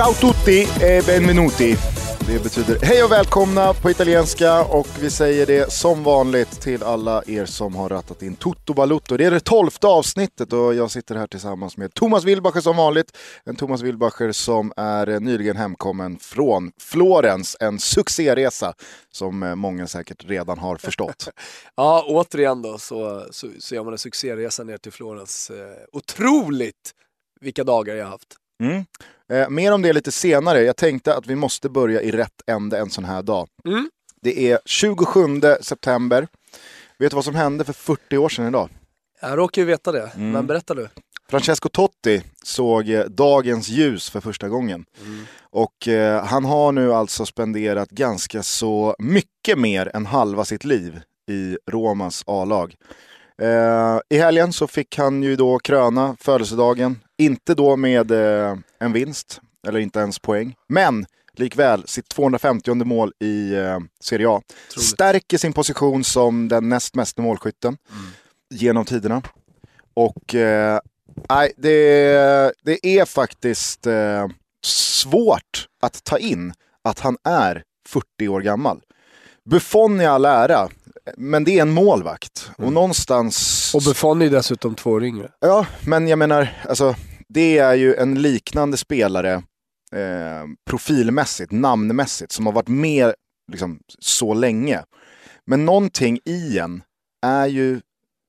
Ciao tutti e benvenuti. Det betyder hej och välkomna på italienska och vi säger det som vanligt till alla er som har rattat in Toto Balutto. Det är det tolfte avsnittet och jag sitter här tillsammans med Thomas Wilbacher som vanligt. En Thomas Wilbacher som är nyligen hemkommen från Florens, en succéresa som många säkert redan har förstått. ja, återigen då så, så, så gör man en succéresa ner till Florens. Eh, otroligt vilka dagar jag har haft. Mm. Eh, mer om det lite senare. Jag tänkte att vi måste börja i rätt ände en sån här dag. Mm. Det är 27 september. Vet du vad som hände för 40 år sedan idag? Jag råkar ju veta det, mm. men berätta du. Francesco Totti såg eh, dagens ljus för första gången. Mm. Och eh, han har nu alltså spenderat ganska så mycket mer än halva sitt liv i Romas A-lag. Eh, I helgen så fick han ju då kröna födelsedagen, inte då med eh, en vinst, eller inte ens poäng, men likväl sitt 250 mål i eh, Serie A. Troligt. Stärker sin position som den näst mesta målskytten mm. genom tiderna. Och eh, nej, det, det är faktiskt eh, svårt att ta in att han är 40 år gammal. Buffon i all ära, men det är en målvakt. Mm. Och någonstans... Och Buffon är dessutom två år yngre. Ja, men jag menar, alltså, det är ju en liknande spelare eh, profilmässigt, namnmässigt, som har varit med liksom, så länge. Men någonting i en är ju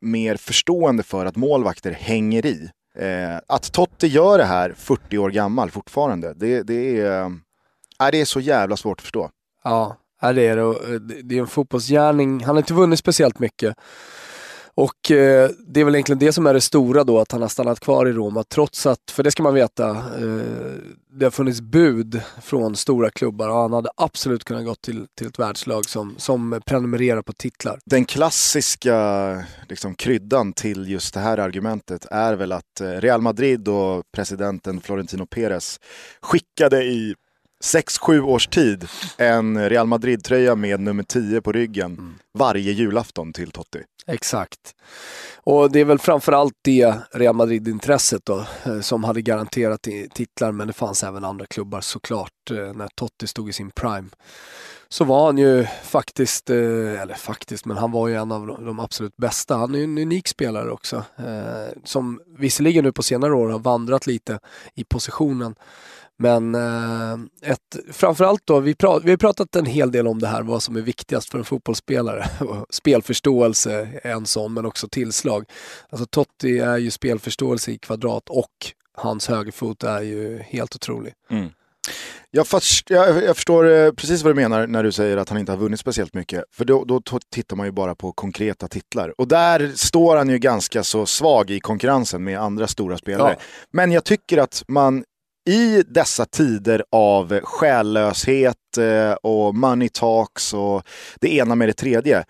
mer förstående för att målvakter hänger i. Eh, att Totti gör det här 40 år gammal fortfarande, det, det, är, eh, det är så jävla svårt att förstå. Ja, Ja, det är det. Eh, det är en fotbollsgärning. Han har inte vunnit speciellt mycket. Och eh, det är väl egentligen det som är det stora då, att han har stannat kvar i Roma trots att, för det ska man veta, eh, det har funnits bud från stora klubbar och han hade absolut kunnat gå till, till ett världslag som, som prenumererar på titlar. Den klassiska liksom, kryddan till just det här argumentet är väl att eh, Real Madrid och presidenten Florentino Perez skickade i 6-7 års tid en Real Madrid-tröja med nummer 10 på ryggen mm. varje julafton till Totti. Exakt. Och det är väl framförallt det Real Madrid-intresset då eh, som hade garanterat titlar men det fanns även andra klubbar såklart eh, när Totti stod i sin prime. Så var han ju faktiskt, eh, eller faktiskt, men han var ju en av de absolut bästa. Han är ju en unik spelare också. Som visserligen nu på senare år har vandrat lite i positionen men eh, ett, framförallt då, vi, prat, vi har pratat en hel del om det här, vad som är viktigast för en fotbollsspelare. Spelförståelse är en sån, men också tillslag. Alltså Totti är ju spelförståelse i kvadrat och hans högerfot är ju helt otrolig. Mm. Jag, först, jag, jag, förstår eh, precis vad du menar när du säger att han inte har vunnit speciellt mycket. För då, då tittar man ju bara på konkreta titlar. Och där står han ju ganska så svag i konkurrensen med andra stora spelare. Ja. Men jag tycker att man i dessa tider av själlöshet eh, och money talks och det ena med det tredje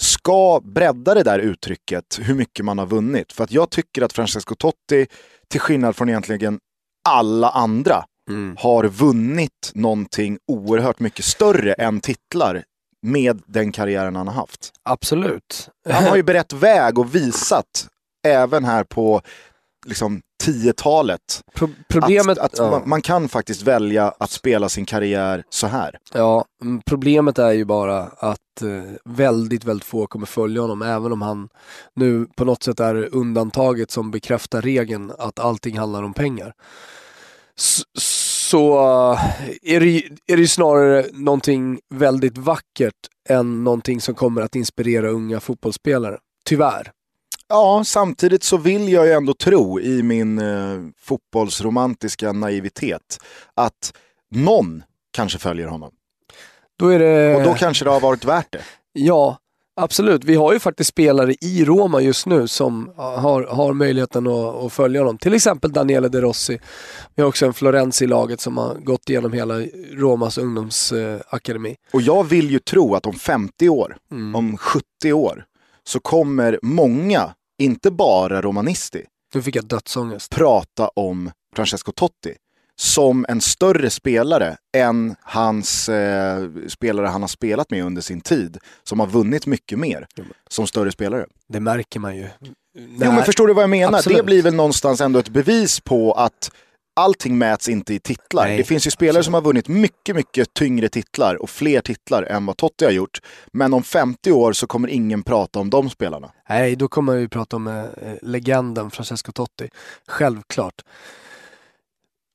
ska bredda det där uttrycket hur mycket man har vunnit. För att jag tycker att Francesco Totti, till skillnad från egentligen alla andra, mm. har vunnit någonting oerhört mycket större än titlar med den karriären han har haft. Absolut. Han har ju berett väg och visat, även här på liksom 10-talet. Pro problemet, att, att ja. man, man, kan faktiskt välja att spela sin karriär så här. Ja, mm, problemet är ju bara att eh, väldigt, väldigt få kommer följa honom, även om han nu på något sätt är undantaget som bekräftar regeln att allting handlar om pengar. S så uh, är, det, är det snarare någonting väldigt vackert än någonting som kommer att inspirera unga fotbollsspelare. Tyvärr. Ja, samtidigt så vill jag ju ändå tro i min eh, fotbollsromantiska naivitet att någon kanske följer honom. Då är det... Och då kanske det har varit värt det. Ja, absolut. Vi har ju faktiskt spelare i Roma just nu som har, har möjligheten att, att följa honom. Till exempel Daniele De Rossi. Vi har också en Florenzi i laget som har gått igenom hela Romas ungdomsakademi. Och jag vill ju tro att om 50 år, mm. om 70 år, så kommer många inte bara romanisti. Nu fick jag dödsångest. Prata om Francesco Totti som en större spelare än hans eh, spelare han har spelat med under sin tid. Som har vunnit mycket mer som större spelare. Det märker man ju. Jo men förstår du vad jag menar? Absolut. Det blir väl någonstans ändå ett bevis på att allting mäts inte i titlar. Nej, det finns ju spelare som har vunnit mycket, mycket tyngre titlar och fler titlar än vad Totti har gjort. Men om 50 år så kommer ingen prata om de spelarna. Nej, då kommer vi prata om eh, legenden Francesco Totti. Självklart.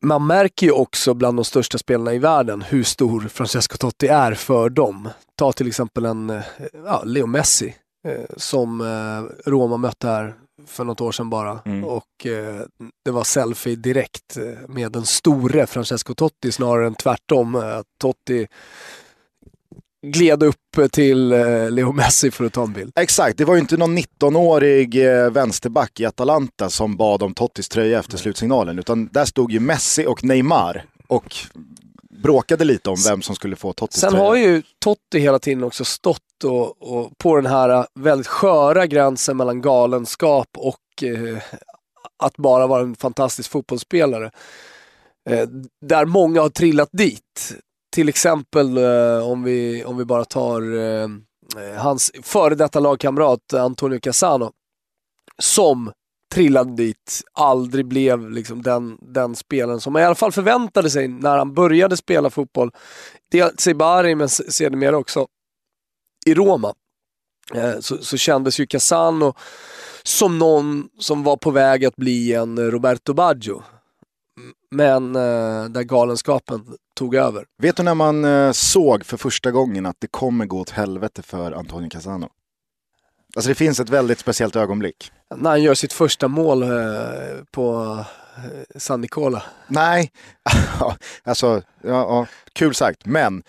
Man märker ju också bland de största spelarna i världen hur stor Francesco Totti är för dem. Ta till exempel en eh, ja, Leo Messi eh, som eh, Roma mötte här för något år sedan bara. Mm. Och eh, det var selfie direkt eh, med den store Francesco Totti snarare än tvärtom. Eh, Totti gled upp till eh, Leo Messi för att ta en bild. Exakt, det var ju inte någon 19-årig eh, vänsterback i Atalanta som bad om Tottis tröja efter slutsignalen, utan där stod ju Messi och Neymar och bråkade lite om vem som skulle få Tottis Sen tröja. har ju Totti hela tiden också stått och, och på den här väldigt sköra gränsen mellan galenskap och eh, att bara vara en fantastisk fotbollsspelare. Eh, där många har trillat dit. Till exempel eh, om, vi, om vi bara tar eh, eh, hans före detta lagkamrat Antonio Cassano. Som trillade dit, aldrig blev liksom den, den spelaren som man i alla fall förväntade sig när han började spela fotboll. Dels i Bari men sedermera också i Roma. Eh, så, så kändes ju Cassano som någon som var på väg att bli en Roberto Baggio. Men eh, där galenskapen tog över. Vet du när man eh, såg för första gången att det kommer gå åt helvete för Antonio Cassano? Alltså det finns ett väldigt speciellt ögonblick. När han gör sitt första mål eh, på eh, San Nicola. Nej, alltså, ja, ja, kul sagt. Men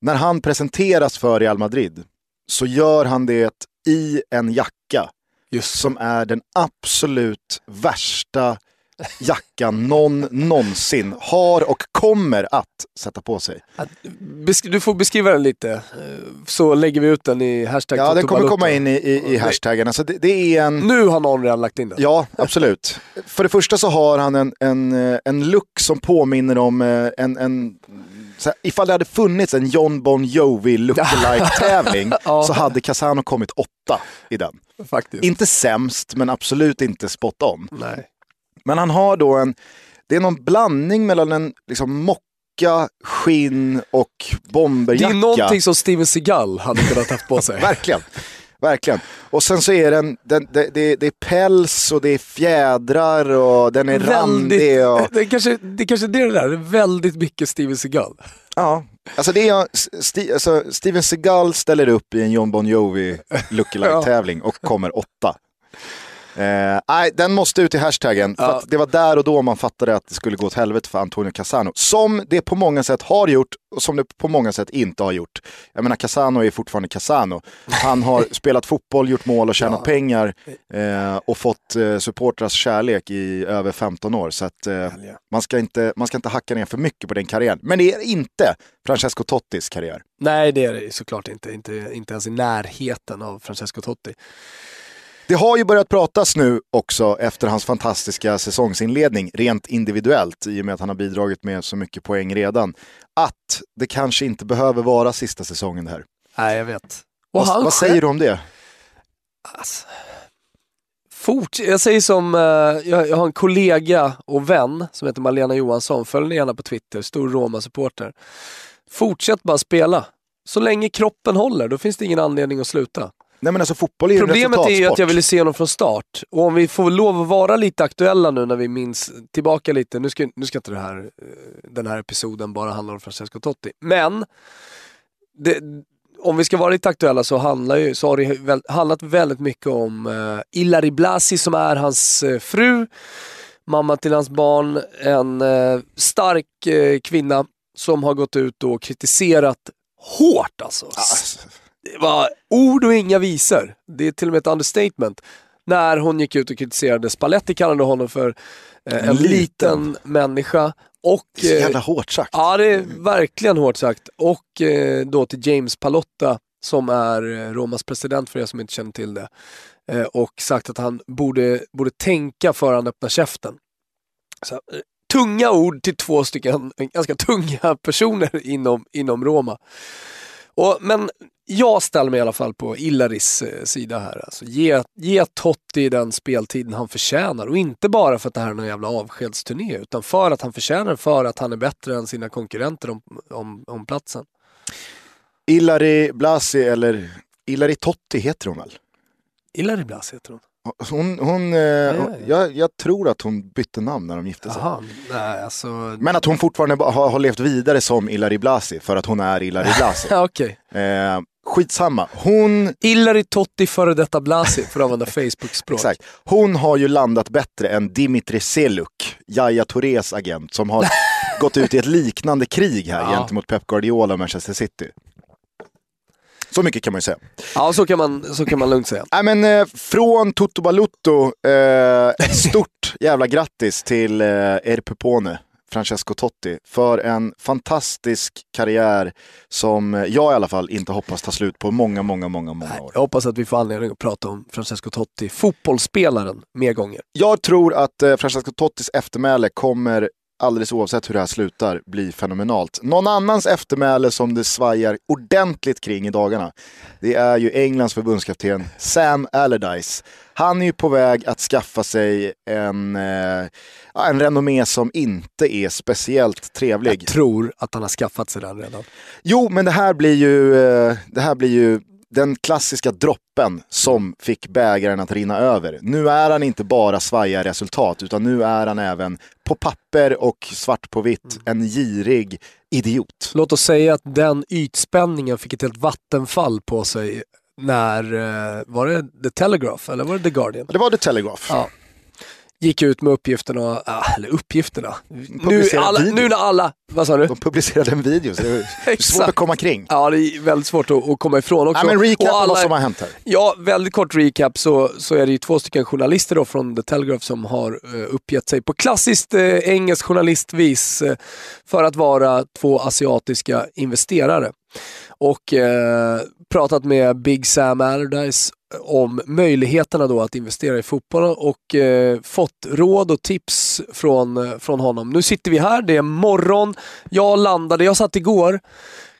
när han presenteras för Real Madrid så gör han det i en jacka Just som är den absolut värsta jackan någon någonsin har och kommer att sätta på sig. Du får beskriva den lite, så lägger vi ut den i hashtag Ja, den kommer komma in i, i, i hashtaggen. Alltså det, det är en... Nu har någon redan lagt in den. Ja, absolut. För det första så har han en, en, en look som påminner om eh, en, en så här, ifall det hade funnits en John Bon Jovi lookalike-tävling Ja. så hade Casano kommit åtta i den. Faktiskt. Inte sämst, men absolut inte spot on. Nej. Men han har då en, det är någon blandning mellan en liksom mocka, skinn och Det bomberjacka. är någonting som Steven Seagal hade kunnat haft på sig. Verkligen. Verkligen. Och sen så är den, den det, det, det är päls och det är fjädrar och den är randig. Och, det, är kanske, det är kanske det där, det är väldigt mycket Steven Seagal. ja. Alltså det är, Sti, alltså Steven Seagal ställer upp i en John Bon Jovi lookalike-tävling och kommer åtta. Eh, nej, den måste ut i hashtaggen. För Ja. det var där och då man fattade att det skulle gå åt helvete för Antonio Cassano. Som det på många sätt har gjort och som det på många sätt inte har gjort. Jag menar Cassano är fortfarande Cassano. Han har spelat fotboll, gjort mål och tjänat Ja. pengar eh, och fått eh, supportrars kärlek i över 15 år. Så att, eh, man, ska inte, man ska inte hacka ner för mycket på den karriären. Men det är inte Francesco Tottis karriär. Nej, det är det såklart inte. Inte, inte ens i närheten av Francesco Totti. Det har ju börjat pratas nu också efter hans fantastiska säsongsinledning, rent individuellt, i och med att han har bidragit med så mycket poäng redan, att det kanske inte behöver vara sista säsongen det här. Nej, jag vet. Och Vad, vad säger du om det? Alltså, fort, jag säger som, eh, jag, jag har en kollega och vän som heter Malena Johansson, följ gärna på Twitter, stor Roma-supporter. Fortsätt bara spela. Så länge kroppen håller, då finns det ingen anledning att sluta. Nej men alltså fotboll är ju en Problemet är ju att jag ville se honom från start. Och om vi får lov att vara lite aktuella nu när vi minns tillbaka lite. Nu ska, nu ska inte det här, eh, den här episoden bara handla om Francesco Totti. Men det, om vi ska vara lite aktuella så, handlar ju, så har det väl, handlat väldigt mycket om eh, Ilari Blasi som är hans eh, fru, mamma till hans barn, en eh, stark eh, kvinna som har gått ut och kritiserat hårt alltså. Alltså, Det var ord och inga visor. Det är till och med ett understatement. När hon gick ut och kritiserade Spalletti kallade honom för eh, en Liten. liten människa. Och, så eh, jävla hårt sagt. ja, det är verkligen hårt sagt. Och eh, då till James Palotta som är eh, Romas president för er som inte känner till det. Eh, och sagt att han borde, borde tänka för han öppnar käften. Så, eh, tunga ord till två stycken eh, ganska tunga personer inom, inom Roma. Och, men jag ställer mig i alla fall på Illaris eh, sida här. Alltså, ge, ge Totti den speltiden han förtjänar. Och inte bara för att det här är någon jävla avskedsturné, utan för att han förtjänar för att han är bättre än sina konkurrenter om, om, om platsen. Ilari Blasi, eller Ilari Totti heter hon väl? Ilari Blasi heter hon. Hon, hon, eh, jag, jag, tror att hon bytte namn när de gifte sig. Aha, nej, alltså... Men att hon fortfarande har, har levt vidare som Ilari Blasi för att hon är Ilari Blasi. okay. eh, skitsamma. Hon... Ilari Totti före detta Blasi, för att använda Facebook-språk. Exakt. Hon har ju landat bättre än Dimitri Seluk, Yahya Tourés agent, som har gått ut i ett liknande krig här ja. gentemot Pep Guardiola och Manchester City. Så mycket kan man ju säga. Ja, så kan man, så kan man lugnt säga. Nej, men, eh, från Toto Balutto, eh, stort jävla grattis till eh, Erpupone. Francesco Totti för en fantastisk karriär som jag i alla fall inte hoppas ta slut på många, många, många, många år. Jag hoppas att vi får anledning att prata om Francesco Totti, fotbollsspelaren, mer gånger. Jag tror att eh, Francesco Tottis eftermäle kommer alldeles oavsett hur det här slutar, bli fenomenalt. Någon annans eftermäle som det svajar ordentligt kring i dagarna, det är ju Englands förbundskapten Sam Allardyce. Han är ju på väg att skaffa sig en, eh, en renommé som inte är speciellt trevlig. Jag tror att han har skaffat sig den redan. Jo, men det här blir ju, eh, det här blir ju den klassiska droppen som fick bägaren att rinna över. Nu är han inte bara svaja resultat, utan nu är han även på papper och svart på vitt mm. en girig idiot. Låt oss säga att den ytspänningen fick ett helt vattenfall på sig när, eh, var det The Telegraph eller var det The Guardian? Det var The Telegraph. Ja gick ut med uppgifterna, eller uppgifterna, nu, alla, nu när alla, vad sa du? De publicerade en video så det är svårt att komma kring. Ja, det är väldigt svårt att, att komma ifrån också. Ja, men recap alla, vad som har hänt här. Ja, väldigt kort recap så, så är det ju två stycken journalister då från The Telegraph som har uh, uppgett sig på klassiskt uh, engelskt journalistvis uh, för att vara två asiatiska investerare och eh, pratat med Big Sam Allardyce om möjligheterna då att investera i fotboll och eh, fått råd och tips från, eh, från honom. Nu sitter vi här, det är morgon. Jag landade, jag satt igår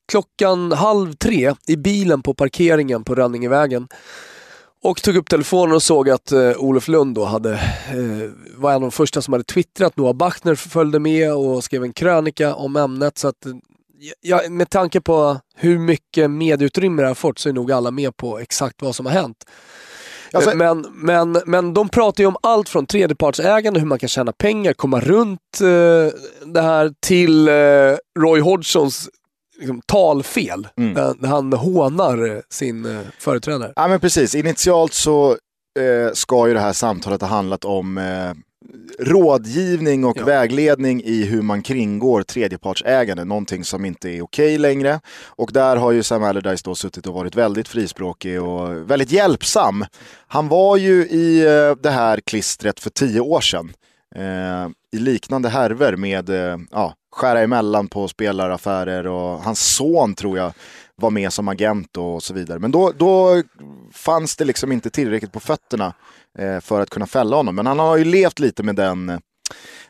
klockan halv tre i bilen på parkeringen på Rönningevägen och tog upp telefonen och såg att eh, Olof Lund då hade, eh, var en av de första som hade twittrat. Noah Bachner följde med och skrev en krönika om ämnet. Så att eh, ja, med tanke på hur mycket medieutrymme det har fått så är nog alla med på exakt vad som har hänt. Alltså, men, men, men de pratar ju om allt från tredjepartsägande, hur man kan tjäna pengar, komma runt eh, det här till eh, Roy Hodgsons liksom, talfel. Mm. Där, han hånar sin eh, företrädare. Ja men precis, initialt så eh, ska ju det här samtalet ha handlat om eh, rådgivning och ja. vägledning i hur man kringgår tredjepartsägande, någonting som inte är okej längre. Och där har ju Sam Allardyce då suttit och varit väldigt frispråkig och väldigt hjälpsam. Han var ju i eh, det här klistret för tio år sedan. Eh, I liknande härver med eh, ja, skära emellan på spelaraffärer och hans son tror jag var med som agent och så vidare. Men då, då fanns det liksom inte tillräckligt på fötterna för att kunna fälla honom. Men han har ju levt lite med den,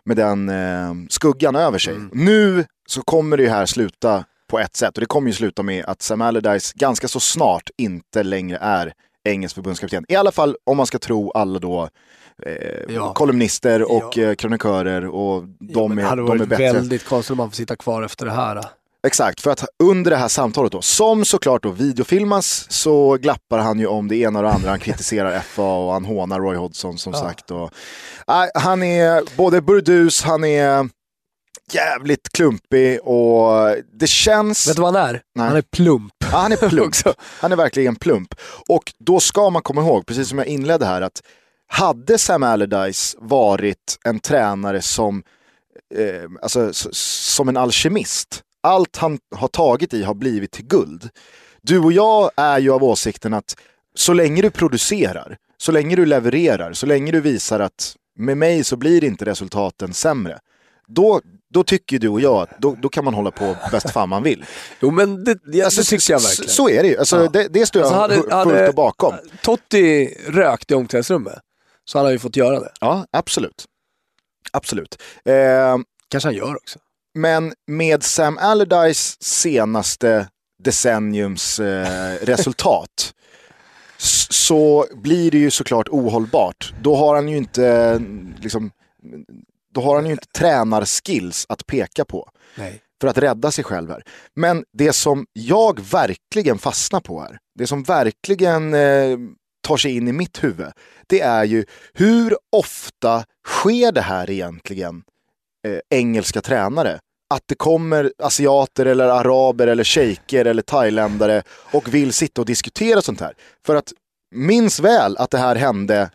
med den eh, skuggan över sig. Mm. Nu så kommer det ju här sluta på ett sätt och det kommer ju sluta med att Sam Allardyce ganska så snart inte längre är engelsk förbundskapten. I alla fall om man ska tro alla då eh, ja. kolumnister och ja. eh, krönikörer och de, ja, är, de är bättre. Det hade varit väldigt konstigt om man får sitta kvar efter det här. Exakt, för att under det här samtalet då, som såklart då videofilmas så glappar han ju om det ena och det andra. Han kritiserar FA och han hånar Roy Hodgson som ja. sagt. Och, äh, han är både burdus, han är jävligt klumpig och det känns... Vet du vad han är? Nej. Han är plump. Ja, han är plump. han är verkligen plump. Och då ska man komma ihåg, precis som jag inledde här, att hade Sam Allardyce varit en tränare som, eh, alltså, som en alkemist, allt han har tagit i har blivit till guld. Du och jag är ju av åsikten att så länge du producerar, så länge du levererar, så länge du visar att med mig så blir inte resultaten sämre. Då, då tycker du och jag att då, då kan man hålla på bäst fan man vill. Jo men det, det, alltså, det tycker jag verkligen. Så är det ju, alltså, ja. det, det står jag alltså, hade, fullt och bakom. Totti rökt i omklädningsrummet så han har ju fått göra det. Ja, absolut. Absolut. Eh, Kanske han gör också. Men med Sam Allardyce senaste decenniums eh, resultat så blir det ju såklart ohållbart. Då har han ju inte liksom, då har han ju inte tränarskills att peka på. Nej. För att rädda sig själv här. Men det som jag verkligen fastnar på här, det som verkligen eh, tar sig in i mitt huvud, det är ju hur ofta sker det här egentligen, eh, engelska tränare? Att det kommer asiater eller araber eller shejker eller thailändare och vill sitta och diskutera sånt här. För att minns väl att det här hände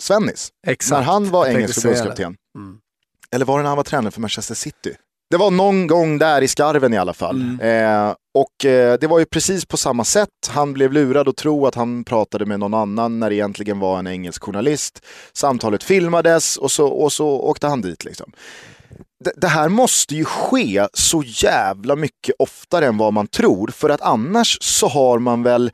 Svennis. Exakt. När han var engelsk förbundskapten. Mm. Eller var det när han var tränare för Manchester City? Det var någon gång där i skarven i alla fall. Mm. Eh, och eh, det var ju precis på samma sätt. Han blev lurad att tro att han pratade med någon annan när det egentligen var en engelsk journalist. Samtalet filmades och så, och så åkte han dit. Liksom. Det, det här måste ju ske så jävla mycket oftare än vad man tror. För att annars så har man väl,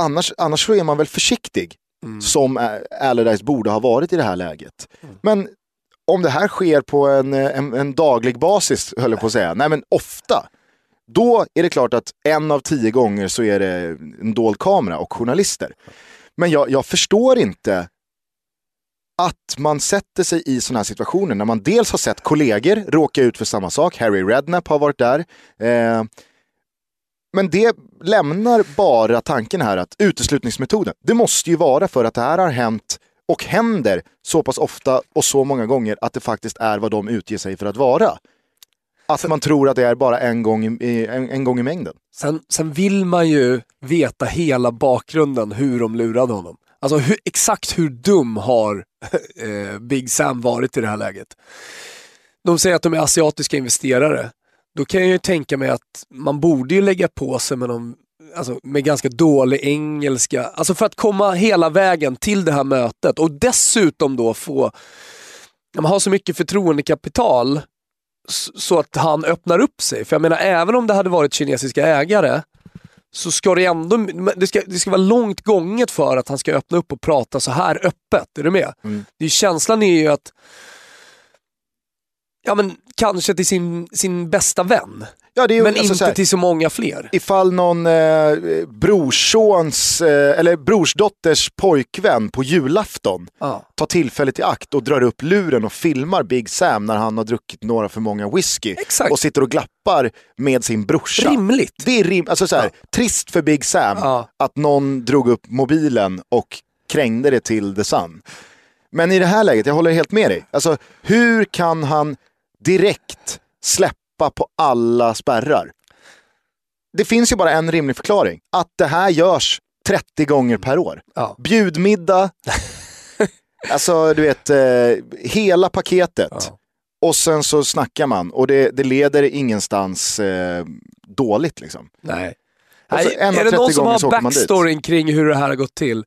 annars, annars så är man väl försiktig. Mm. Som Allardyce borde ha varit i det här läget. Men om det här sker på en, en, en daglig basis, höll jag på att säga, nej men ofta, då är det klart att en av tio gånger så är det en dold kamera och journalister. Men jag, jag förstår inte att man sätter sig i sådana här situationer när man dels har sett kollegor råka ut för samma sak, Harry Redknapp har varit där. Eh, men det lämnar bara tanken här att uteslutningsmetoden, det måste ju vara för att det här har hänt och händer så pass ofta och så många gånger att det faktiskt är vad de utger sig för att vara. Att man tror att det är bara en gång i, i- en, en gång i mängden. Sen, sen vill man ju veta hela bakgrunden hur de lurade honom. Alltså hur, exakt hur dum har eh, Big Sam varit i det här läget? De säger att de är asiatiska investerare. Då kan jag ju tänka mig att man borde ju lägga på sig med, någon, alltså, med ganska dålig engelska. Alltså för att komma hela vägen till det här mötet och dessutom då få man har så mycket förtroendekapital så att han öppnar upp sig. För jag menar, även om det hade varit kinesiska ägare så ska det ändå, det ska, det ska vara långt gånget för att han ska öppna upp och prata så här öppet. Är du med? Mm. Det är, känslan är ju att, ja men kanske till sin, sin bästa vän, Ja, ju, men alltså, inte här, till så många fler. Ifall någon eh, brorsons, eh, eller brorsdotters pojkvän på julafton Ja. tar tillfället i akt och drar upp luren och filmar Big Sam när han har druckit några för många whisky Exakt. och sitter och glappar med sin brorsa. Rimligt. Det är rim alltså så här, trist för Big Sam Ja. att någon drog upp mobilen och krängde det till The Sun. Men i det här läget, jag håller helt med dig. Alltså, hur kan han direkt släppa på alla spärrar? Det finns ju bara en rimlig förklaring. Att det här görs 30 gånger per år. Ja. Bjudmiddag, alltså du vet, eh, hela paketet. Ja. Och sen så snackar man och det, det leder ingenstans eh, dåligt liksom. Nej. Nej, är det 30 någon som har backstoryn kring hur det här har gått till?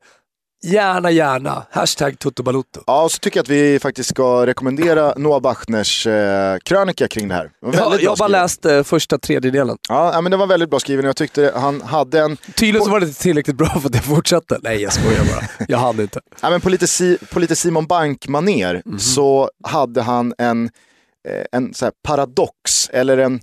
Gärna, gärna. Hashtag Toto. Ja, och så tycker jag att vi faktiskt ska rekommendera Noah Bachners eh, krönika kring det här. Ja, jag har bara skriven. läst eh, första tredjedelen. Ja, men den var väldigt bra skriven jag tyckte han hade en, Tydligen så var det inte tillräckligt bra för att jag fortsatte. Nej, jag skojar bara. Jag hann inte. ja, men på, lite si, på lite Simon Bank-maner Mhm. så hade han en, eh, en så paradox, eller en,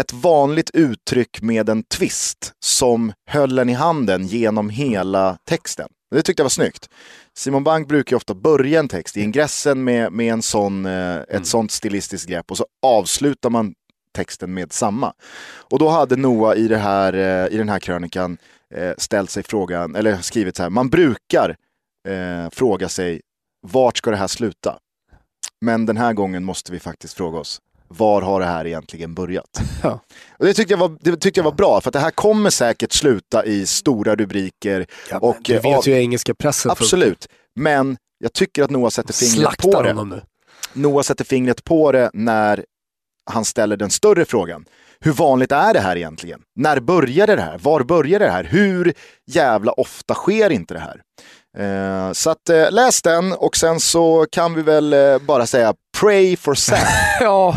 ett vanligt uttryck med en twist som höll en i handen genom hela texten. Det tyckte jag var snyggt. Simon Bank brukar ju ofta börja en text i ingressen med, med en sån, eh, ett Mm. sånt stilistiskt grepp och så avslutar man texten med samma. Och då hade Noah i, det här, eh, i den här krönikan eh, ställt sig frågan, eller skrivit så här, man brukar fråga sig vart ska det här sluta? Men den här gången måste vi faktiskt fråga oss, var har det här egentligen börjat? Ja. Och det, tyckte jag var, det tyckte jag var bra, för det här kommer säkert sluta i stora rubriker. Ja, och, du eh, vet av- ju engelska pressen Absolut, men jag tycker att Noah sätter fingret på slaktar det. honom nu. Noah sätter fingret på det när han ställer den större frågan. Hur vanligt är det här egentligen? När började det här? Var började det här? Hur jävla ofta sker inte det här? Eh, så att eh, läs den och sen så kan vi väl eh, bara säga pray for Sam. Ja,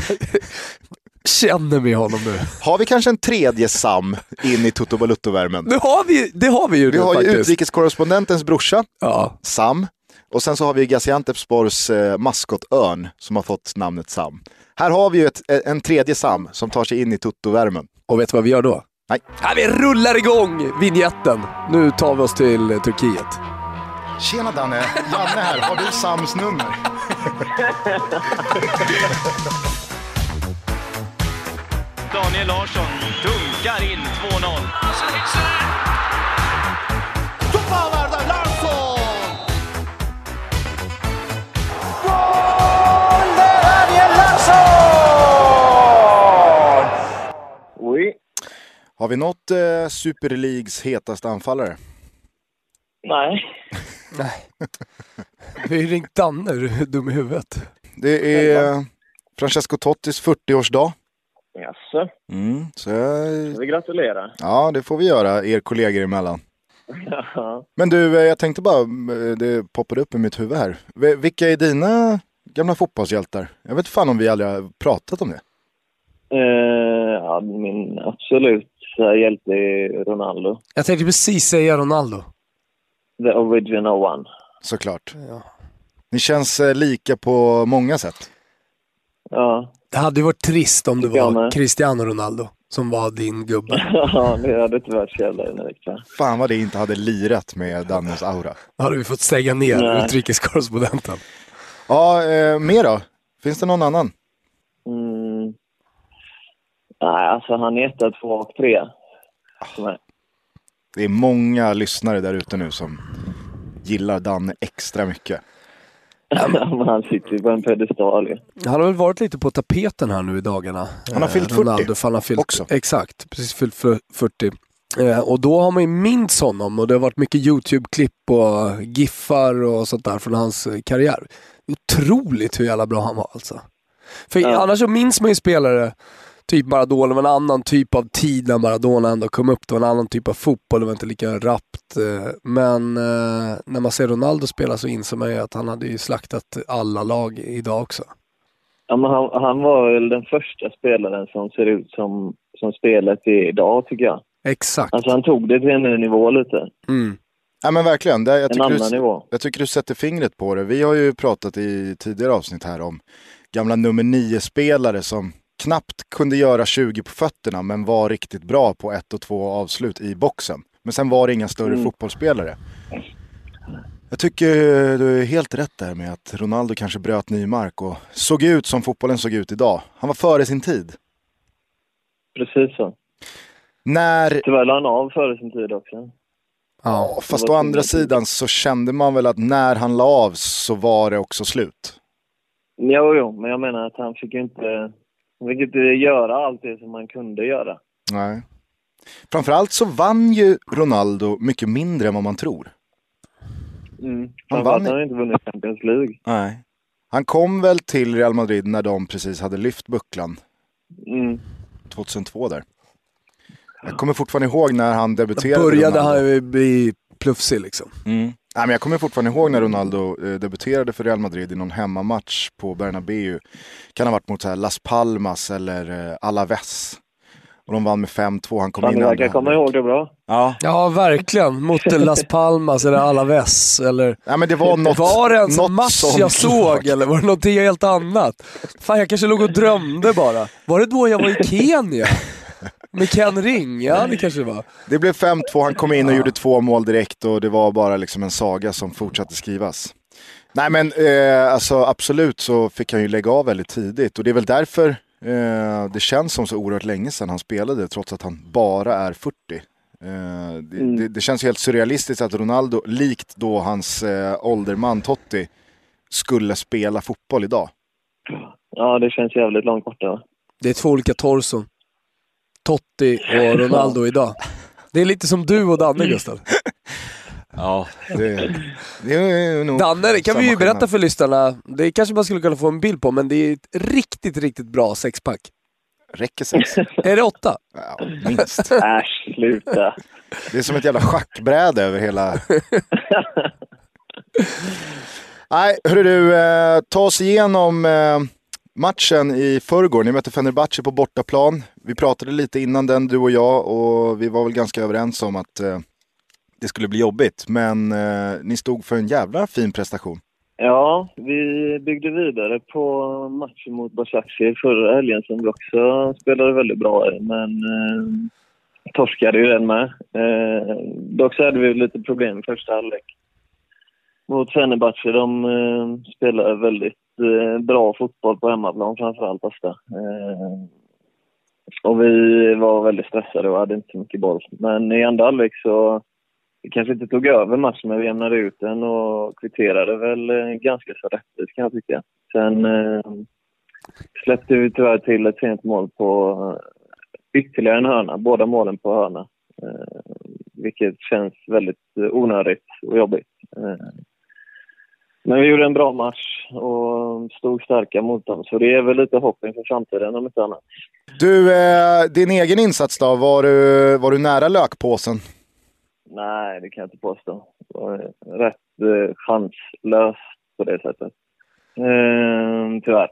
känner med honom nu. Har vi kanske en tredje Sam in i Toto Balutto-värmen? Det har vi, det har vi ju Vi nu har ju utrikeskorrespondentens brorsa, Ja. Sam. Och sen så har vi Gaziantepspors eh, maskotörn som har fått namnet Sam. Här har vi ju ett, en tredje Sam som tar sig in i Toto-värmen. Och vet du vad vi gör då? Nej. Nej, vi rullar igång vignetten. Nu tar vi oss till eh, Turkiet. Tjena Danne, Janne här. Har du Sams nummer? Daniel Larsson dunkar in 2-0. Oui. Har vi nått eh, Super Leagues hetaste anfallare? Nej. Nej. Vi har ringt Danne, är du dum i huvudet? Det är eh, Francesco Tottis 40-årsdag. Jaså, Mm, så jag, ska vi gratulera? ja, det får vi göra er kollegor emellan. Ja. Men du, eh, jag tänkte bara, eh, det poppade upp i mitt huvud här. Vilka är dina gamla fotbollshjältar? Jag vet fan om vi aldrig har pratat om det. Eh, ja, min absolut hjälte är Ronaldo. Jag tänkte precis säga Ronaldo. The original one. Såklart. Ja. Ni känns eh, lika på många sätt. Ja, Det hade ju varit trist om det var. Cristiano Ronaldo som var din gubbe. Ja, det hade inte varit så jävla unikt. Fan vad det inte hade lirat med Dannes aura. Då hade vi fått stänga ner Nej. utrikeskorrespondenten. Ja, eh, mer då? Finns det någon annan? Mm. Nej, alltså han är etta, två och tre. Är- Det är många lyssnare där ute nu som gillar Danne extra mycket. Han sitter ju på en pedestal ju. Han har väl varit lite på tapeten här nu i dagarna. Han har eh, fyllt 40 Ronaldo, för han har fyllt, också. Exakt, precis fyllt för- 40. Eh, och då har man ju minns honom och det har varit mycket YouTube-klipp och giffar och sånt där från hans eh, karriär. Otroligt hur jävla bra han var alltså. För Ja. annars så minns man ju spelare, typ Maradona, var en annan typ av tid när Maradona ändå kom upp. Det var en annan typ av fotboll, det var inte lika rappt. eh, Men eh, när man ser Ronaldo spela så inser man ju att han hade ju slaktat alla lag idag också. Ja, men han, han var väl den första spelaren som ser ut som, som spelet är idag, tycker jag. Exakt. Alltså han tog det till en ny nivå lite. Mm. Ja men verkligen, det, jag, En tycker annan du, nivå. jag tycker du sätter fingret på det. Vi har ju pratat i tidigare avsnitt här om gamla nummer nio-spelare som knappt kunde göra 20 på fötterna men var riktigt bra på ett och två avslut i boxen. Men sen var det inga större Mm. fotbollsspelare. Jag tycker du är helt rätt där med att Ronaldo kanske bröt ny mark och såg ut som fotbollen såg ut idag. Han var före sin tid. Precis så. När, Tyvärr la han av före sin tid också. Ja. fast å andra sidan så kände man väl att när han la av så var det också slut. Jo, jo, men jag menar att han fick ju inte, han fick inte göra allt det som man kunde göra. Nej. Framförallt så vann ju Ronaldo mycket mindre än vad man tror. Mm. Han Han vann han inte vunnit Champions League. Nej. Han kom väl till Real Madrid när de precis hade lyft bucklan. Mm. 2002 där. Jag kommer fortfarande ihåg när han debuterade. Började Ronaldo. han ju bli plufsig liksom. Mm. Nej, men jag kommer fortfarande ihåg när Ronaldo eh, debuterade för Real Madrid i någon hemmamatch på Bernabéu. Kan ha varit mot så här Las Palmas eller eh, Alaves. Och de vann med 5-2. Han kom Fan, in verkar komma ihåg det bra. Ja. Ja, verkligen. Mot Las Palmas eller Alaves eller... ja, men det var något var det en något match sånt jag såg eller var det någonting helt annat? Fan, jag kanske låg och drömde bara. Var det då jag var i Kenya? Med Ken Ring? Ja, det kanske det var. Det blev 5-2, han kom in och gjorde två mål direkt och det var bara liksom en saga som fortsatte skrivas. Nej men eh, alltså absolut så fick han ju lägga av väldigt tidigt och det är väl därför eh, det känns som så oerhört länge sedan han spelade trots att han bara är 40. Eh, det, Mm. det, det känns helt surrealistiskt att Ronaldo, likt då hans eh, ålderman Totti, skulle spela fotboll idag. Ja, det känns jävligt långt borta. Det är två olika torson. Totti och Ronaldo idag. Det är lite som du och Danne, Gustav. Ja, det, det är nog Danne, det kan vi ju berätta skillnad. för lyssnarna. Det kanske man skulle kunna få en bild på, men det är ett riktigt, riktigt bra sexpack. Räcker sex? Är det åtta? Ja, minst. Äsch, sluta. Det är som ett jävla schackbräde över hela... Nej, hörru du, eh, ta oss igenom eh, matchen i förrgår. Ni mötte Fenerbahce på bortaplan. Vi pratade lite innan den, du och jag, och vi var väl ganska överens om att eh, det skulle bli jobbigt. Men eh, ni stod för en jävla fin prestation. Ja, vi byggde vidare på matchen mot Başakşehir förra helgen som vi också spelade väldigt bra i. Men eh, torskade ju den med. Eh, dock så hade vi lite problem i första halvlek. Mot Fenerbahce. De eh, spelade väldigt Eh, bra fotboll på hemmaplan framförallt ofta. Eh, och vi var väldigt stressade och hade inte så mycket boll. Men i andra halvlek så vi kanske inte tog över matchen, men vi jämnade ut den och kvitterade väl eh, ganska så rättvist kan jag tycka. Sen eh, släppte vi tyvärr till ett sent mål på eh, ytterligare en hörna, båda målen på hörna. Eh, vilket känns väldigt onödigt och jobbigt. Eh, men vi gjorde en bra match och stod starka mot dem, så det är väl lite hopp inför framtiden om inte annat. Du, eh, din egen insats då? Var du, var du nära lökpåsen? Nej, det kan jag inte påstå. Det var rätt eh, chanslös på det sättet. Eh, tyvärr.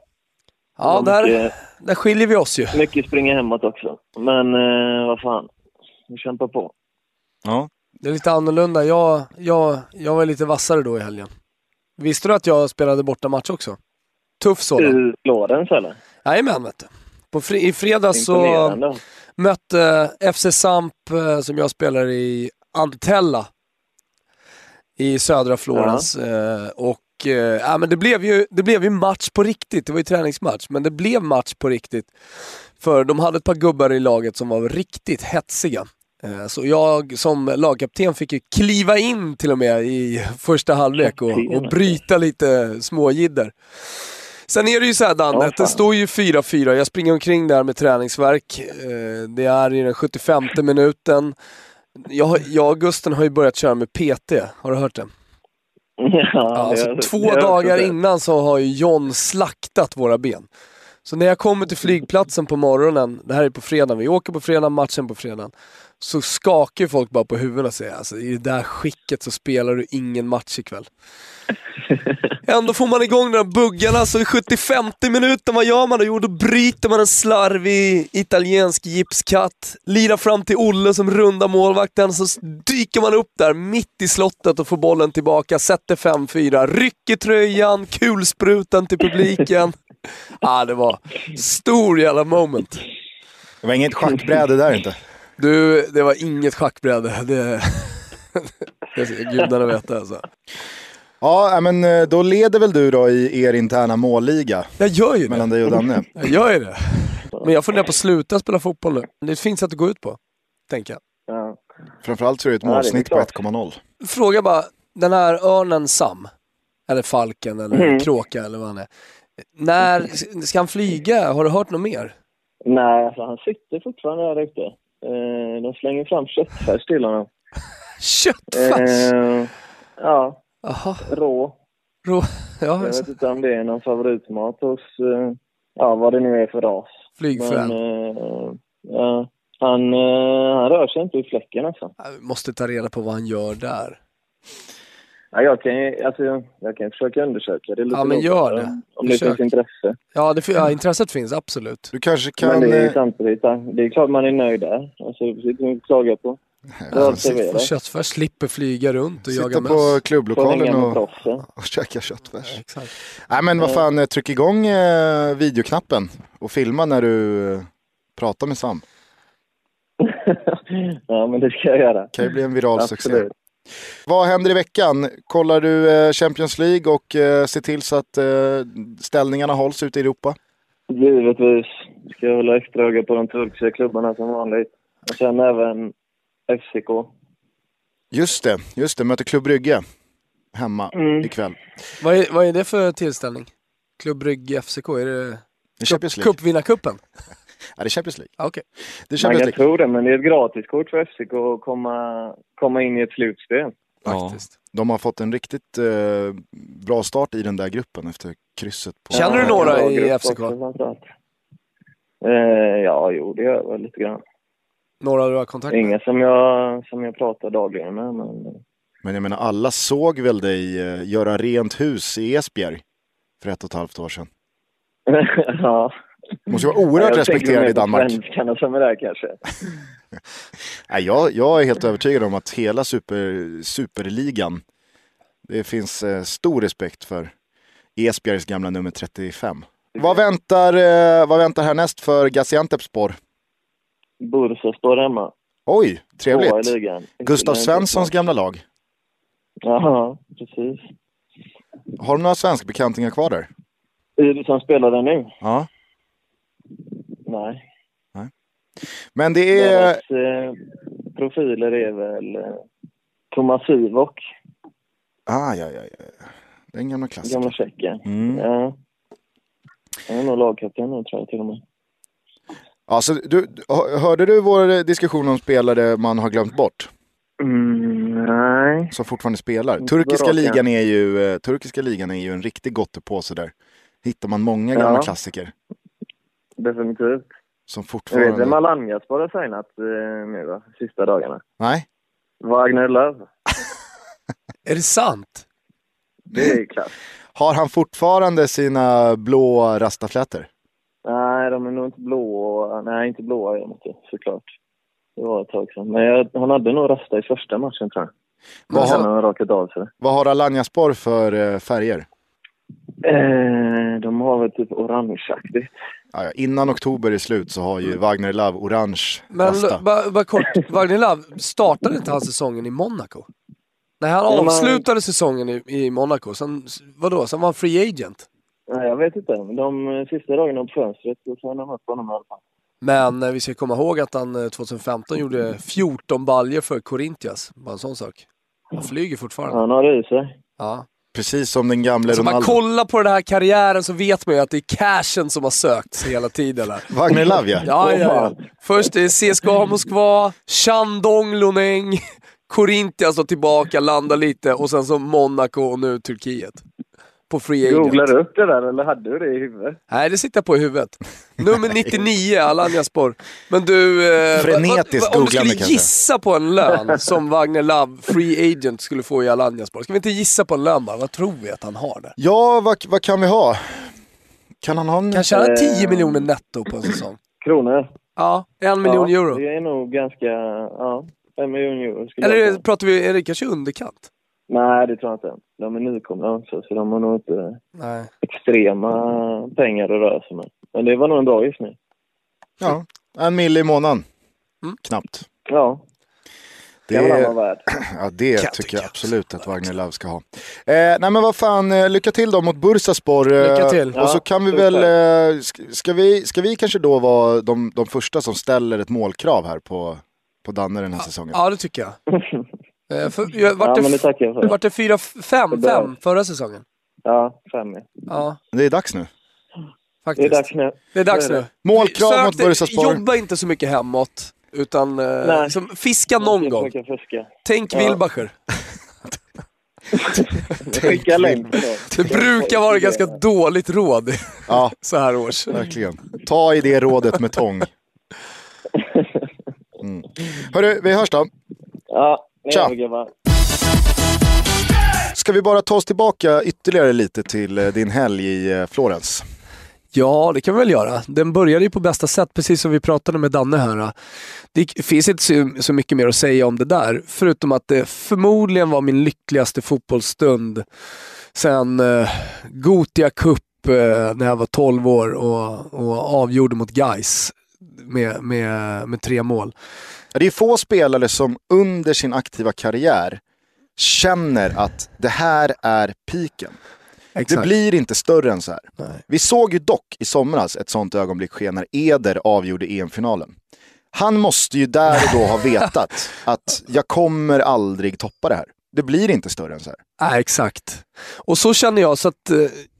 Ja, där, mycket, där skiljer vi oss ju. mycket springa hemåt också. Men eh, vad fan, vi kämpar på. Ja. Det är lite annorlunda. Jag, jag, jag var lite vassare då i helgen. Visste du att jag spelade borta match också? Tuff sådan. I Florens eller? Jajamän vet du. På fri, I fredags så mötte FC Samp, eh, som jag spelar i, Antella i södra Florens. Eh, och eh, ja, men det, blev ju, det blev ju match på riktigt. Det var ju träningsmatch, men det blev match på riktigt. För de hade ett par gubbar i laget som var riktigt hetsiga. Eh, Så jag som lagkapten fick ju kliva in till och med i första halvlek och, och bryta lite småjidder. Sen är det ju såhär Danne, att det står ju 4-4. Jag springer omkring där med träningsverk. Eh, Det är i den 75 minuten. Jag, jag och Gusten har ju börjat köra med PT, har du hört det? Ja, alltså, det två jag dagar innan så har ju John slaktat våra ben. Så när jag kommer till flygplatsen på morgonen, det här är på fredag, vi åker på fredag, matchen på fredag. Så skakar ju folk bara på huvudet och säger alltså i det där skicket så spelar du ingen match ikväll. Ändå får man igång de där buggarna, så i 75 minuten, vad gör man då? Jo, då bryter man en slarvig italiensk gipskatt, lirar fram till Olle som rundar målvakten, så dyker man upp där mitt i slottet och får bollen tillbaka, sätter 5-4, rycker tröjan, kulsprutan till publiken. ah, det var stor jävla moment. Det var inget schackbräde där inte. Du, det var inget schackbräde. Det, det ska gudarna veta alltså. Ja, äh, men eh, då leder väl du då i er interna målliga Jag gör ju det. mellan dig och Danne. Jag gör ju det. Men jag funderar på att sluta spela fotboll nu. Det sätt att gå ut på, tänker jag. Ja. Framförallt så är det ett Ja, det målsnitt på klart. 1,0. Fråga bara, den här örnen Sam, eller falken eller Mm. kråka eller vad han är. När ska han flyga? Har du hört något mer? Nej, alltså, han sitter fortfarande där ute. Eh, de slänger fram köttfärs till honom. Köttfärs? Eh, ja, Jaha, rå. rå... Ja, Jag vet inte om det är någon favoritmat hos, eh, ja vad det nu är för ras. Men flygfrän. eh, ja, han, eh, han rör sig inte i fläcken alltså. Vi måste ta reda på vad han gör där. Ja, jag, kan, ju- alltså, jag kan försöka undersöka det lite Ja, men gör det. Om det Försök. finns intresse. Ja, det, ja, intresset finns absolut. Du kanske Men kan... det är ju eh, samtidigt, det är klart man är nöjd där. Alltså, det finns inget att klaga på. Serverat. köttfärs slipper flyga runt och jaga sitta möss. på Får hänga klubblokalen och, och käka köttfärs. Exakt. Nej men vad fan, eh, tryck igång eh, videoknappen och filma när du eh, pratar med Sam. ja, men det ska jag göra. kan ju bli en viral succé. Vad händer i veckan? Kollar du eh, Champions League och eh, ser till så att eh, ställningarna hålls ute i Europa? Givetvis ska jag hålla extra öga på de turkiska klubbarna som vanligt. Och sen även FCK. Just det, just det. Möter Klubb Brygge hemma Mm. ikväll. Vad är, vad är det för tillställning? Klubb Brygge FCK? Är det Champions League. cupvinnarcupen? Ja, det är Champions League. Okej. Det är Man Champions kan League. tro det, men det är ett gratiskort för FCK att komma, komma in i ett slutspel. Ja, Faktiskt. de har fått en riktigt eh, bra start i den där gruppen efter krysset. På Känner du Ja, några i FCK? också. Eh, ja, jo, det gör jag väl lite grann. Några du har kontakt med? Inga som jag, som jag pratar dagligen med, men... Men jag menar, alla såg väl dig eh, göra rent hus i Esbjerg för ett och ett halvt år sedan. ja. Måste vara oerhört respekterad i Danmark. Svenskarna som är där kanske. Nej, jag, jag är helt övertygad om att hela super, superligan, det finns eh, stor respekt för Esbjergs gamla nummer 35. Vad väntar, eh, vad väntar härnäst för Gaziantepspor? Bursaspor hemma. Oj, trevligt. Gustav Svenssons gamla lag. Jaha, precis. Har du några svenskbekantingar kvar där? Är det som spelar där nu? Ja. Nej. Men det är... Deras eh, profiler är väl eh, Thomas Sivok, Ah, ja, ja, ja. Den gamla klassikern. gamla tjecken. Mm. Ja. Han är nog lagkapten nu tror jag till och med. Alltså, du, hör- hörde du vår diskussion om spelare man har glömt bort? Mm, nej. Som fortfarande spelar. Turkiska ligan, är ju, eh, turkiska ligan är ju en riktig gottepåse där. Hittar man många gamla Ja. klassiker. Definitivt. Som Jag vet fortfarande... vem Alanyaspor har signat eh, nu va? Sista dagarna. Nej? Wagner Löv. Är det sant? Det är klass. Har han fortfarande sina blå rastaflätor? Nej, de är nog inte blåa. Nej, inte blåa är de inte, såklart. Det var ett tag sedan. Men jag, han hade nog rasta i första matchen tror jag. Vad har han rakat av sig. vad har Alanyaspor för eh, färger? Eh, de har väl typ orangeaktigt. Ja, innan oktober är slut så har ju Wagner Love orange Men bara kort, Wagner Love, startade inte han säsongen i Monaco? Nej, han Ja, avslutade säsongen i, i Monaco. Sen, vadå, sen var han free agent. Nej, jag vet inte. De eh, sista dagarna på fönstret så signade de upp honom i alla fall. Men eh, vi ska komma ihåg att han eh, 2015 gjorde 14 baljer för Corinthians. Bara en sån sak. Han flyger fortfarande. Han har det i sig. Ja. Precis som den gamle Så man Ronaldo. kollar på den här karriären så vet man ju att det är cashen som har sökt hela tiden. Wagner Love ja. Ja, ja. Först är det CSKA Moskva, Shandong Luneng, Corinthians då tillbaka, landar lite och sen så Monaco och nu Turkiet. På free agent. Googlar du upp det där eller hade du det i huvudet? Nej, det sitter på i huvudet. Nummer 99, Alanyaspor. Men du... Eh, Frenetiskt om du skulle gissa på en lön som Wagner Love, free agent, skulle få i Alanyaspor. Ska vi inte gissa på en lön bara? Vad tror vi att han har där? Ja, vad, vad kan vi ha? Kan han ha en... Kanske han har 10 Eh. miljoner netto på en säsong. Kronor? Ja, en miljon ja, euro. Det är nog ganska... Ja, en miljon euro Eller pratar vi, är det kanske underkant? Nej, det tror jag inte. De är nykomna också, så de har nog inte Nej. extrema pengar att röra sig med. Men det var nog en bra gissning. Ja, en mille i månaden. Mm. Knappt. Ja, Det, vara värd. ja, det jag tycker jag absolut att Wagner Love ska ha. Eh, nej men vad fan, eh, lycka till då mot Bursaspor. Eh, Lycka till. Och så Ja, kan vi väl, eh, ska, vi, ska vi kanske då vara de, de första som ställer ett målkrav här på, på Danne den här säsongen? Ja, det tycker jag. Eh, för, jag Ja, vart men det det, tackar jag för. vart det fyra, fem, Det fem förra säsongen? Ja, fem ja. Ja, Det är dags nu. Det faktiskt. är dags nu. Det är dags nu. Målkrav Sök mot det- Bursaspor. Jobba inte så mycket hemåt. Utan Nej. liksom, fiska någon Jag gång. ska fuska. Tänk Ja. Wilbacher. På Det brukar vara ganska dåligt råd Ja, så här års. verkligen. Ta i det rådet med tång. Mm. Hörru, vi hörs då. Ja, det Tja. Ska vi bara ta oss tillbaka ytterligare lite till eh, din helg i eh, Florens? Ja, det kan vi väl göra. Den började ju på bästa sätt, precis som vi pratade med Danne här. Det finns inte så, mycket mer att säga om det där, förutom att det förmodligen var min lyckligaste fotbollsstund sen eh, Gotia Cup eh, när jag var 12 år och, och avgjorde mot Gais med, med, med tre mål. Ja, Det är få spelare som under sin aktiva karriär känner att det här är piken. Det blir inte större än så här. Nej. Vi såg ju dock i somras ett sånt ögonblick ske när Eder avgjorde EM-finalen. Han måste ju där och då ha vetat att jag kommer aldrig toppa det här. Det blir inte större än så här. Nej, exakt. Och så känner jag så att eh,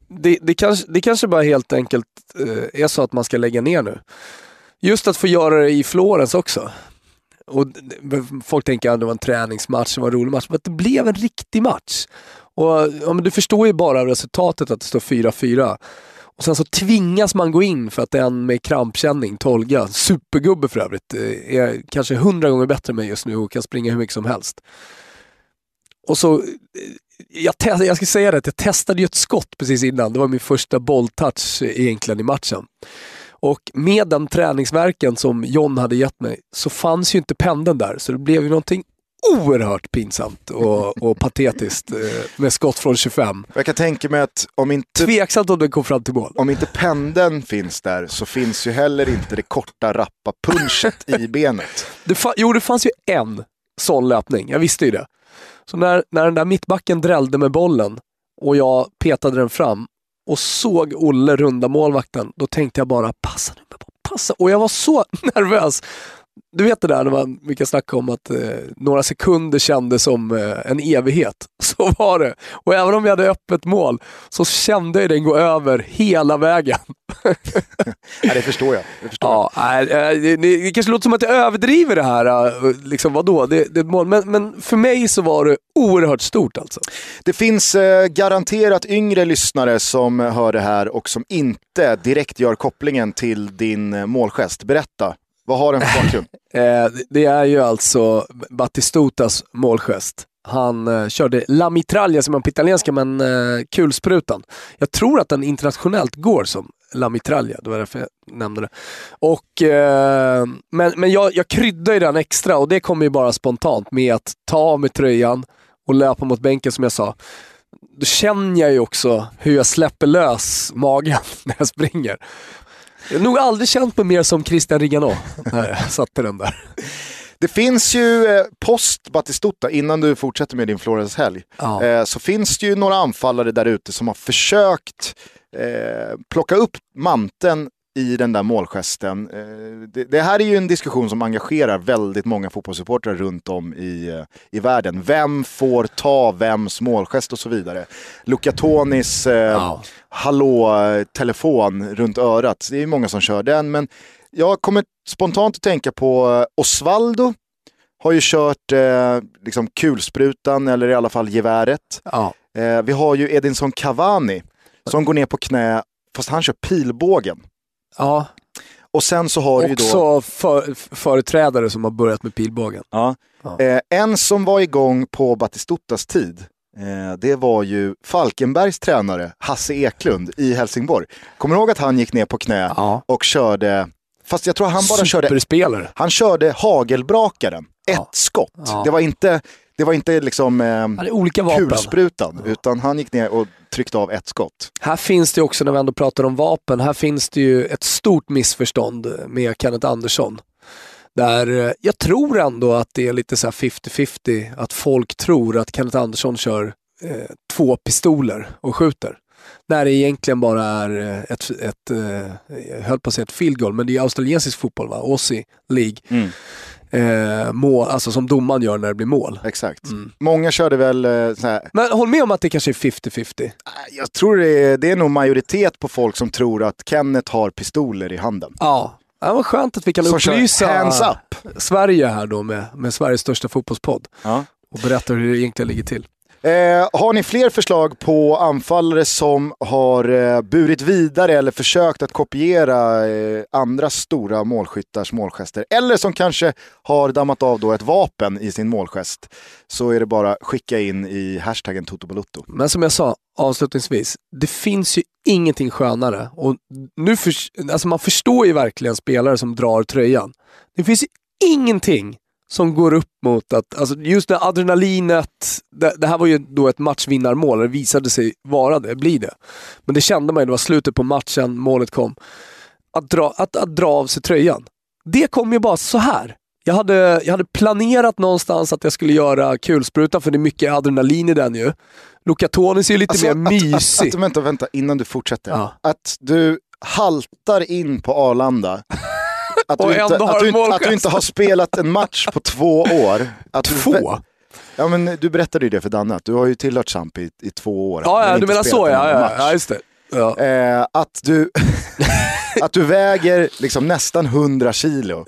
det, det, kanske, det kanske bara helt enkelt eh, är så att man ska lägga ner nu. Just att få göra det i Florens också. Och folk tänker att det var en träningsmatch, det var en rolig match, men det blev en riktig match. Och ja, men Du förstår ju bara resultatet att det står 4-4. Och sen så tvingas man gå in för att en med krampkänning, Tolga, supergubbe för övrigt, eh, är kanske hundra gånger bättre än mig just nu och kan springa hur mycket som helst. Och så, eh, jag, jag ska säga det, att jag testade ju ett skott precis innan. Det var min första bolltouch eh, egentligen i matchen. Och med den träningsverken som John hade gett mig så fanns ju inte pendeln där. Så det blev ju någonting oerhört pinsamt och, och patetiskt eh, med skott från 25. Jag kan tänka mig att om inte, Tveksamt om den kom fram till mål. om inte pendeln finns där så finns ju heller inte det korta rappa punchet i benet. Det fa- jo, det fanns ju en sån löpning. Jag visste ju det. Så när, när den där mittbacken drällde med bollen och jag petade den fram och såg Olle runda målvakten, då tänkte jag bara passa nu, passa. Och jag var så nervös. Du vet det där när man brukar snacka om att eh, några sekunder kändes som eh, en evighet. Så var det. Och även om jag hade öppet mål så kände jag den gå över hela vägen. Ja, det förstår jag. Det förstår jag. Ja, nej, eh, det, det, kanske låter som att jag överdriver det här. eh, Liksom, vadå? Det, det mål. Men, men för mig så var det oerhört stort alltså. Det finns eh, garanterat yngre lyssnare som hör det här och som inte direkt gör kopplingen till din eh, målgest. Berätta, vad har den för bakgrund? Eh, det- är ju alltså Batistutas målgest. Han eh, körde La Mitraglia som är på italienska, men eh, kulsprutan. Jag tror att den internationellt går som La Mitraglia, det var därför jag nämnde det. Och, eh, men men jag, jag kryddar ju den extra och det kommer ju bara spontant med att ta av mig tröjan och löpa mot bänken som jag sa. Då känner jag ju också hur jag släpper lös magen när jag springer. Jag har nog aldrig känt mig mer som Christian Riganå när jag satte den där. Det finns ju eh, post Batistuta, innan du fortsätter med din Flores helg, Ja. eh, så finns det ju några anfallare där ute som har försökt eh, plocka upp manteln i den där målgesten. Eh, det, det här är ju en diskussion som engagerar väldigt många fotbollssupportrar runt om i, eh, i världen. Vem får ta vems målgest och så vidare. Luca Tonis eh, hallå-telefon runt örat, det är ju många som kör den. Men jag kommer spontant att tänka på eh, Osvaldo, har ju kört eh, liksom kulsprutan eller i alla fall geväret. Ja. Eh, vi har ju Edinson Cavani som går ner på knä, fast han kör pilbågen. Ja. Och sen så har du ju då... Också för, företrädare som har börjat med pilbågen. Ja. Ja. Eh, en som var igång på Batistutas tid, eh, det var ju Falkenbergs tränare Hasse Eklund i Helsingborg. Kommer du ihåg att han gick ner på knä Ja. och körde, fast jag tror han bara körde Superspelare. Han körde hagelbrakaren, ett skott. Det var inte, det var inte liksom eh, kulsprutan, utan han gick ner och tryckte av ett skott. Här finns det också, när vi ändå pratar om vapen, här finns det ju ett stort missförstånd med Kenneth Andersson. Där eh, jag tror ändå att det är lite så här 50-50, att folk tror att Kenneth Andersson kör eh, två pistoler och skjuter. När det egentligen bara är eh, ett, ett eh, jag höll på att säga ett field goal, men det är australiensisk fotboll va? Aussie League. Mm. Eh, mål, alltså som domaren gör när det blir mål. Exakt. Mm. Många körde väl eh, så här, Men håll med om att det kanske är 50-50. jag tror det är, det är nog majoritet på folk som tror att Kenneth har pistoler i handen. Ja. Ja, vad skönt att vi kan kör upplysa hands up. Sverige här då med, med Sveriges största fotbollspodd Ja. och berätta hur det egentligen ligger till. Eh, har ni fler förslag på anfallare som har eh, burit vidare eller försökt att kopiera eh, andra stora målskyttars målgester eller som kanske har dammat av då ett vapen i sin målgest så är det bara skicka in i hashtaggen Totobalutto. Men som jag sa avslutningsvis, det finns ju ingenting skönare. Och nu för, alltså man förstår ju verkligen spelare som drar tröjan. Det finns ju ingenting som går upp mot att, alltså just det adrenalinet, det, det här var ju då ett matchvinnarmål, det visade sig vara det, bli det. Men det kände man ju, det var slutet på matchen, målet kom. Att dra, att, att dra av sig tröjan. Det kom ju bara så här. Jag hade, jag hade planerat någonstans att jag skulle göra kulsprutan, för det är mycket adrenalin i den ju. Luca Tonis är ju lite Alltså, mer att, mysig. att, att, vänta, vänta, innan du fortsätter. Ja. Att du haltar in på Arlanda. Att du, inte, att, du du, att du inte har spelat en match på två år. Att du, Två? Ja men du berättade ju det för Danne, att du har ju tillhört Samp i, i två år. Ja, ja du menar så ja. Ja, ja just det. Ja. Eh, att, du, att du väger liksom nästan 100 kilo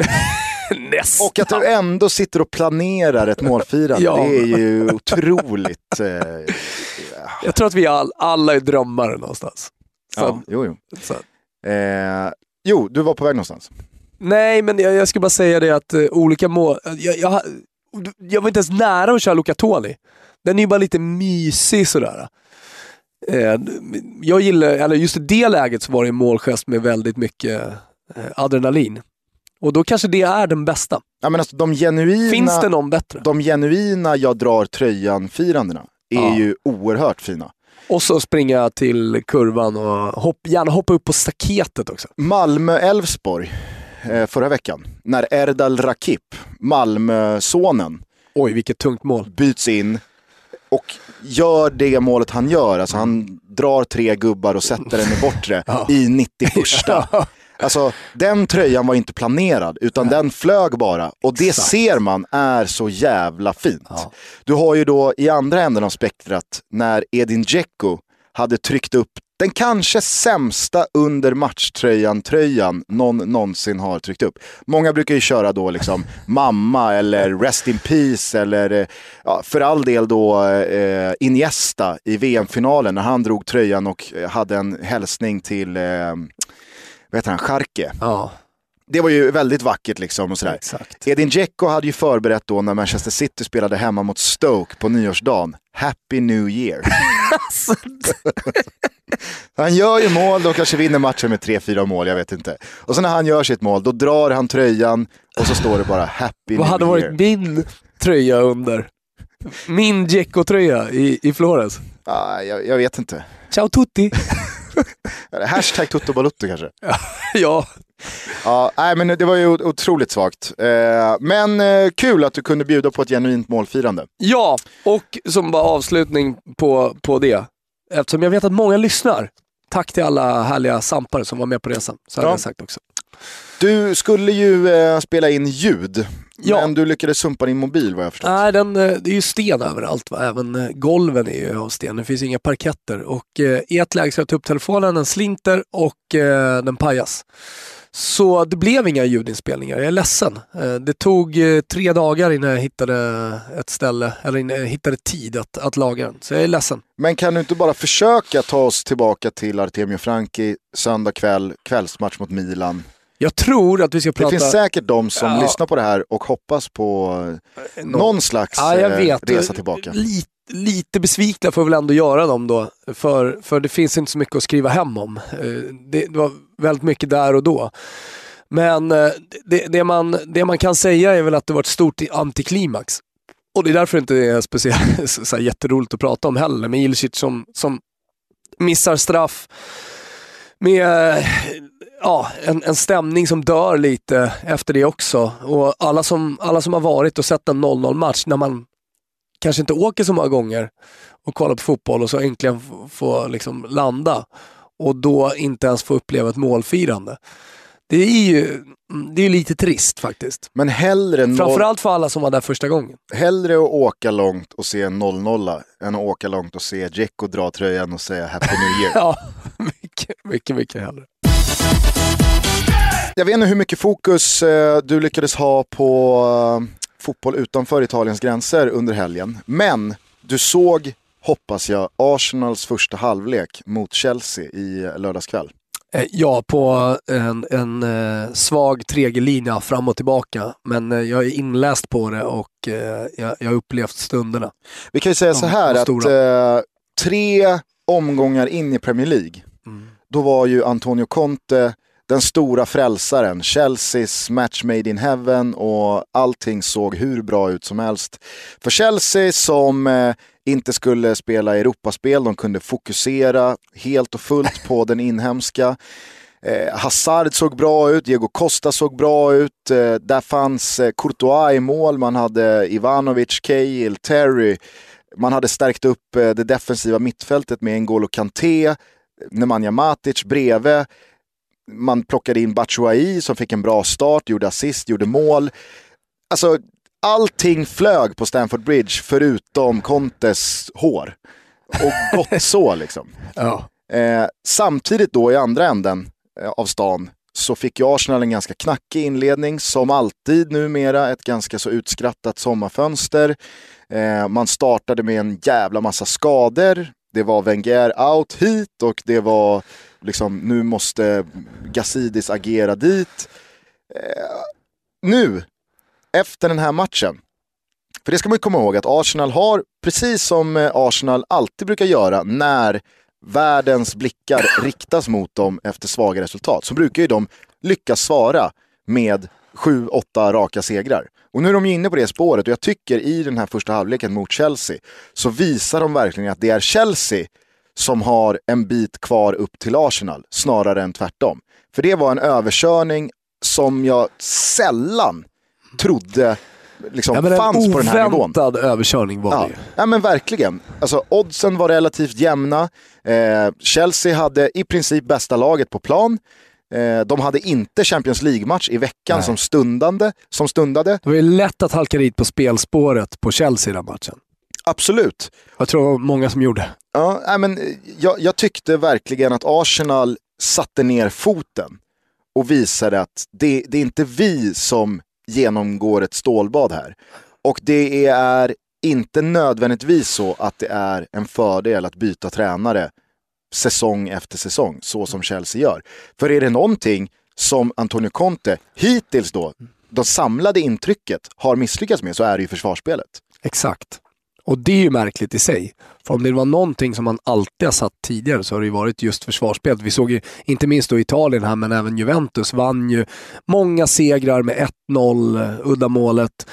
Nästan. och att du ändå sitter och planerar ett målfirande. Ja. Det är ju otroligt. Eh, Jag tror att vi all, alla är drömmare någonstans. Så, ja, jo, jo. Eh, jo, du var på väg någonstans. Nej, men jag, jag ska bara säga det att uh, olika mål... Jag, jag, jag var inte ens nära att köra Luca Toni. Den är ju bara lite mysig sådär. Eh, jag gillar, eller just i det läget så var det en målgest med väldigt mycket eh, adrenalin. Och då kanske det är den bästa. Ja, men alltså, de genuina, Finns det någon bättre? de genuina jag drar tröjan-firandena är Ja. ju oerhört fina. Och så springa till kurvan och hopp, gärna hoppa upp på staketet också. Malmö-Elfsborg förra veckan, när Erdal Rakip, Malmö-sonen, Oj, vilket tungt mål. byts in och gör det målet han gör. Alltså han drar tre gubbar och sätter den i bortre Ja. i 91. Alltså den tröjan var inte planerad utan den flög bara och det Exakt. ser man är så jävla fint. Ja. Du har ju då i andra änden av spektrat när Edin Dzeko hade tryckt upp den kanske sämsta under matchtröjan-tröjan någon någonsin har tryckt upp. Många brukar ju köra då liksom mamma eller rest in peace eller eh, ja, för all del då eh, Iniesta i VM-finalen när han drog tröjan och eh, hade en hälsning till eh, vad heter han, Scharke. Ja, Det var ju väldigt vackert liksom och sådär. exakt. Edin Dzeko hade ju förberett då när Manchester City spelade hemma mot Stoke på nyårsdagen. Happy New Year. han gör ju mål, de kanske vinner matchen med 3-4 mål, jag vet inte. Och så när han gör sitt mål, då drar han tröjan och så står det bara Happy Vad hade varit min tröja under? Min Dzeko-tröja i, i Flores. Ah, jag, jag vet inte. Ciao tutti! Hashtag Toto Balutto kanske. ja, Ja, nej, men det var ju otroligt svagt. Eh, men eh, kul att du kunde bjuda på ett genuint målfirande. ja, och som bara avslutning på, på det. Eftersom jag vet att många lyssnar. Tack till alla härliga sampare som var med på resan. Så hade Ja. jag sagt också. Du skulle ju eh, spela in ljud, Ja. men du lyckades sumpa din mobil vad jag förstått. Nej, den, eh, det är ju sten överallt. Va? Även eh, golven är ju av sten. Det finns inga parketter. Och eh, i ett läge så jag tog upp telefonen, den slinter och eh, den pajas. Så det blev inga ljudinspelningar. Jag är ledsen. Eh, det tog eh, tre dagar innan jag hittade ett ställe, eller innan jag hittade tid att, att laga den. Så jag är ledsen. Men kan du inte bara försöka ta oss tillbaka till Artemio Franki, söndag kväll, kvällsmatch mot Milan. Jag tror att vi ska Det prata... finns säkert de som Ja. lyssnar på det här och hoppas på eh, någon slags Ja, jag eh, vet. resa tillbaka. Lite, lite besvikna får vi väl ändå göra dem då. För, för det finns inte så mycket att skriva hem om. Eh, Det, det var väldigt mycket där och då. Men det, det, man, det man kan säga är väl att det var ett stort antiklimax. Och det är därför det inte är speciellt så här jätteroligt att prata om heller. Med Ilicic som, som missar straff. Med ja, en, en stämning som dör lite efter det också. Och alla som, alla som har varit och sett en 0-0 match när man kanske inte åker så många gånger och kollar på fotboll och så äntligen får liksom landa och då inte ens få uppleva ett målfirande. Det är ju mm, det är lite trist faktiskt. Men hellre, noll, Framförallt för alla som var där första gången. hellre att åka långt och se en 0-0 än att åka långt och se Dzeko dra tröjan och säga Happy New Year. Ja, mycket, mycket, mycket hellre. Jag vet inte hur mycket fokus eh, du lyckades ha på eh, fotboll utanför Italiens gränser under helgen. Men du såg, hoppas jag, Arsenals första halvlek mot Chelsea i lördagskväll. Eh, Ja, på en, en svag tregerlinja fram och tillbaka. Men jag är inläst på det och jag, jag har upplevt stunderna. Vi kan ju säga så här att tre omgångar in i Premier League, då var ju Antonio Conte den stora frälsaren. Chelseas match made in heaven och allting såg hur bra ut som helst. För Chelsea som eh, inte skulle spela Europaspel, de kunde fokusera helt och fullt på den inhemska. Eh, Hazard såg bra ut, Diego Costa såg bra ut, eh, där fanns eh, Courtois i mål, man hade Ivanovic, Cahill, Terry. Man hade stärkt upp eh, det defensiva mittfältet med N'Golo Kanté, Nemanja Matic bredvid. Man plockade in Batshuayi som fick en bra start, gjorde assist, gjorde mål. Alltså, allting flög på Stamford Bridge förutom Contes hår. Och gott så liksom. Ja. Eh, samtidigt då i andra änden eh, av stan så fick ju Arsenal en ganska knackig inledning. Som alltid numera ett ganska så utskrattat sommarfönster. Eh, man startade med en jävla massa skador. Det var Wenger out hit och det var liksom nu måste Gazidis agera dit. Eh, nu, efter den här matchen, för det ska man ju komma ihåg att Arsenal har, precis som eh, Arsenal alltid brukar göra när världens blickar riktas mot dem efter svaga resultat, så brukar ju de lyckas svara med sju, åtta raka segrar. Och nu är de ju inne på det spåret och jag tycker i den här första halvleken mot Chelsea så visar de verkligen att det är Chelsea som har en bit kvar upp till Arsenal snarare än tvärtom. För det var en överkörning som jag sällan trodde liksom Ja, fanns en på den här nivån. oväntad överkörning var Ja. det ju. ja men verkligen. Alltså, oddsen var relativt jämna. Eh, Chelsea hade i princip bästa laget på plan. Eh, de hade inte Champions League-match i veckan Nej. som stundande, som stundade. Det var ju lätt att halka dit på spelspåret på Chelsea den matchen. Absolut. Jag tror det var många som gjorde. Ja, men, eh, jag, jag tyckte verkligen att Arsenal satte ner foten och visade att det, det är inte vi som genomgår ett stålbad här. Och det är inte nödvändigtvis så att det är en fördel att byta tränare säsong efter säsong, så som Chelsea gör. För är det någonting som Antonio Conte hittills då, det samlade intrycket, har misslyckats med så är det ju försvarsspelet. Exakt. Och det är ju märkligt i sig. För om det var någonting som man alltid har satt tidigare så har det ju varit just försvarsspelet. Vi såg ju, inte minst då Italien här, men även Juventus vann ju många segrar med 1-0, eh, uddamålet,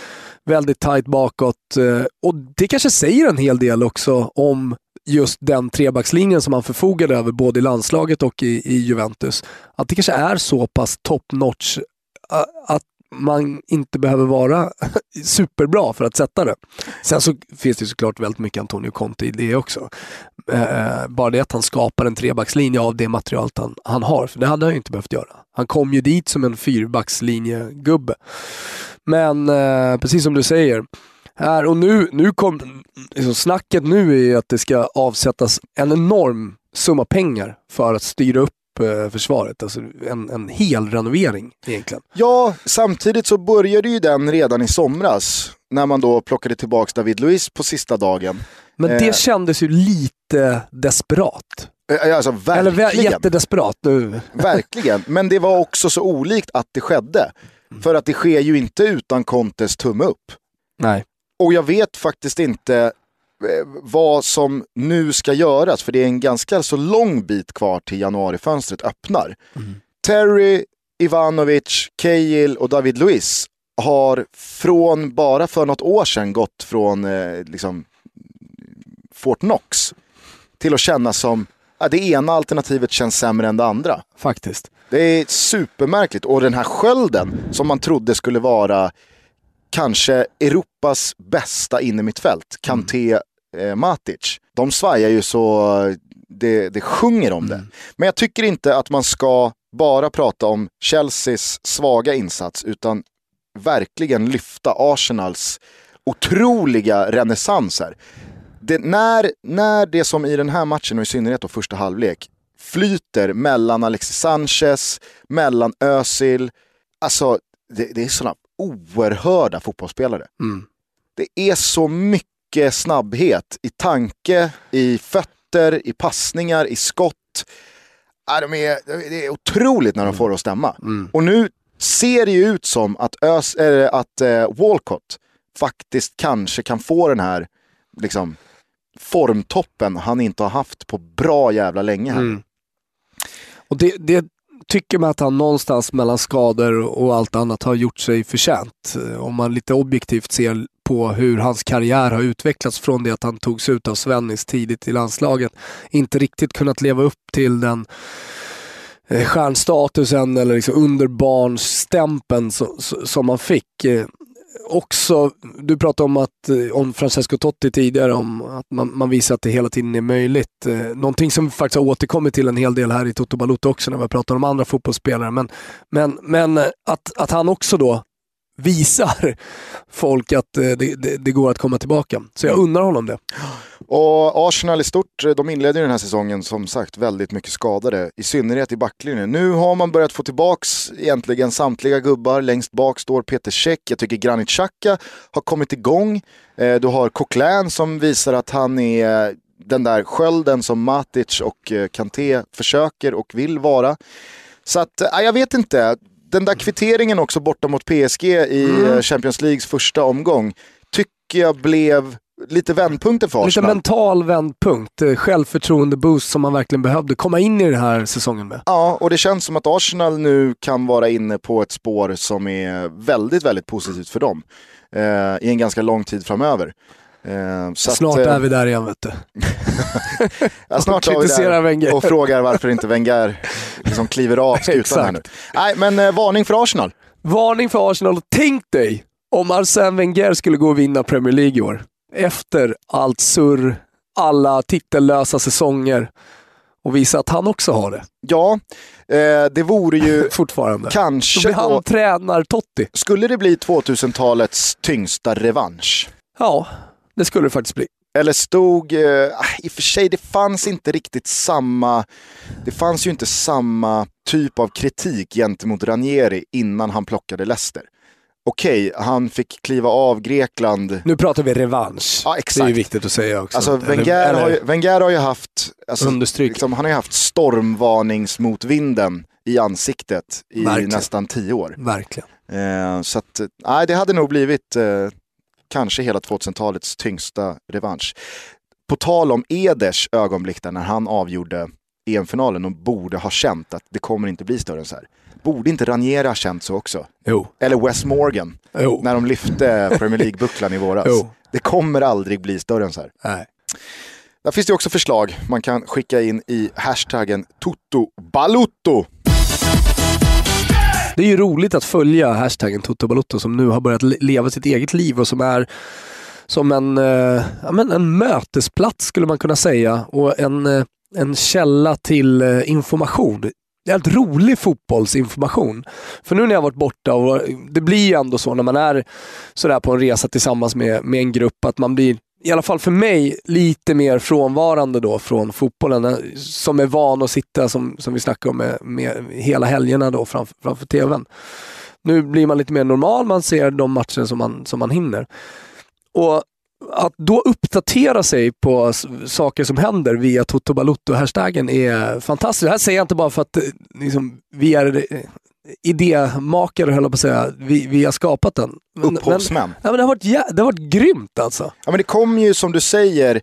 väldigt tajt bakåt. Eh, och det kanske säger en hel del också om just den trebackslinjen som man förfogade över både i landslaget och i, i Juventus. Att det kanske är så pass top notch eh, att man inte behöver vara superbra för att sätta det. Sen så finns det såklart väldigt mycket Antonio Conte i det också. Eh, eh, bara det att han skapar en trebackslinje av det materialet han, han har, för det hade han ju inte behövt göra. Han kom ju dit som en fyrbackslinjegubbe. Men eh, precis som du säger, här och nu, nu kom, liksom snacket nu är ju att det ska avsättas en enorm summa pengar för att styra upp försvaret. Alltså en, en hel renovering egentligen. Ja, samtidigt så började ju den redan i somras när man då plockade tillbaka David Luiz på sista dagen. Men Eh. det kändes ju lite desperat. Eh, Alltså Eller vä- verkligen. jättedesperat nu. Verkligen, men det var också så olikt att det skedde. För att det sker ju inte utan Contes tumme upp. Nej. Och jag vet faktiskt inte eh, vad som nu ska göras, för det är en ganska så lång bit kvar till januarifönstret öppnar. Terry, Ivanovic, Cahill och David Luiz har från bara för något år sedan gått från eh, liksom, Fort Knox till att känna som ja, det ena alternativet känns sämre än det andra. Faktiskt. Det är supermärkligt. Och den här skölden som man trodde skulle vara kanske Europas bästa innermittfält, Kanté, eh, Matic. De svajar ju så det, det sjunger om det. Men jag tycker inte att man ska bara prata om Chelseas svaga insats, utan verkligen lyfta Arsenals otroliga renässans här. Det, när, när det som i den här matchen och i synnerhet då första halvlek flyter mellan Alexis Sanchez, mellan Özil, alltså det, det är sådana oerhörda fotbollsspelare. Mm. Det är så mycket snabbhet i tanke, i fötter, i passningar, i skott. Ja, de är, det är otroligt när de får det att stämma. Mm. Och nu ser det ju ut som att, Ös, äh, att äh, Walcott faktiskt kanske kan få den här liksom, formtoppen han inte har haft på bra jävla länge här. Mm. Och det, det tycker man att han någonstans mellan skador och allt annat har gjort sig förtjänt. Eh, om man lite objektivt ser på hur hans karriär har utvecklats från det att han togs ut av Svennis tidigt i landslaget. Inte riktigt kunnat leva upp till den eh, stjärnstatusen eller liksom underbarnsstämpeln som, som man fick. Eh, Också, du pratade om, att, eh, om Francesco Totti tidigare, om att man, man visar att det hela tiden är möjligt. Eh, någonting som vi faktiskt har återkommit till en hel del här i Toto Balotto också när vi pratar om andra fotbollsspelare. Men, men, men eh, att, att han också då visar folk att eh, det, det, det går att komma tillbaka. Så jag undrar honom det. Och Arsenal i stort, eh, de inledde ju den här säsongen som sagt väldigt mycket skadade, i synnerhet i backlinjen. Nu har man börjat få tillbaks egentligen samtliga gubbar. Längst bak står Peter Cech, jag tycker Granit Xhaka har kommit igång. Eh, du har Coquelin som visar att han är den där skölden som Matic och Kanté försöker och vill vara. Så att, jag vet inte. Den där kvitteringen också borta mot PSG i eh, Champions Leagues första omgång tycker jag blev lite vändpunkter för Lite Arsenal. mental vändpunkt, eh, självförtroende-boost som man verkligen behövde komma in i den här säsongen med. Ja, och det känns som att Arsenal nu kan vara inne på ett spår som är väldigt, väldigt positivt för dem. Eh, I en ganska lång tid framöver. Eh, så Snart att, eh, är vi där igen vet du. ja, snart och är vi där Wenger. och frågar varför inte Wenger liksom kliver av skutan här nu. Nej, men eh, varning för Arsenal. Varning för Arsenal. Tänk dig om Arsène Wenger skulle gå och vinna Premier League i år. Efter allt surr, alla titellösa säsonger och visa att han också har det Ja, eh, det vore ju fortfarande. Kanske... han Då, tränar Totti. skulle det bli 2000-talets tyngsta revansch? Ja, det skulle det faktiskt bli. Eller stod, eh, i och för sig det fanns inte riktigt samma, det fanns ju inte samma typ av kritik gentemot Ranieri innan han plockade Leicester. Okej, han fick kliva av Grekland. Nu pratar vi revansch. Ja, Det är ju exakt. viktigt att säga också. Alltså Wenger, eller har ju, Wenger har ju haft, alltså, liksom, han har ju haft stormvarningsmotvinden i ansiktet i Verkligen. nästan tio år. Verkligen. Eh, så att, nej, det hade nog blivit eh, kanske hela 2000-talets tyngsta revansch. På tal om Eders ögonblick där när han avgjorde EM-finalen och borde ha känt att det kommer inte bli större än så här. Borde inte Ranieri ha känt så också? Jo. Eller Wes Morgan, Jo. när de lyfte Premier League-bucklan i våras. Jo. Det kommer aldrig bli större än så här. Nej. Där finns det också förslag man kan skicka in i hashtaggen TotoBalutto. Det är ju roligt att följa hashtaggen Toto som nu har börjat leva sitt eget liv och som är som en, eh, ja, men en mötesplats skulle man kunna säga och en, eh, en källa till eh, information. Jävligt rolig fotbollsinformation. För nu när jag varit borta, och eh, det blir ju ändå så när man är sådär på en resa tillsammans med, med en grupp, att man blir, i alla fall för mig, lite mer frånvarande då från fotbollen. Eh, som är van att sitta, som, som vi snackade om, med, med hela helgerna då framför, framför tvn. Nu blir man lite mer normal, man ser de matcher som man, som man hinner. Och att då uppdatera sig på saker som händer via Toto Balotto-hashtaggen är fantastiskt. Det här säger jag inte bara för att eh, liksom, vi är eh, idémakare, höll jag på att säga. Vi, vi har skapat den. Men, men, Upphovsmän. ja, men det, har varit, jä- det har varit grymt alltså. Ja, men det kom ju som du säger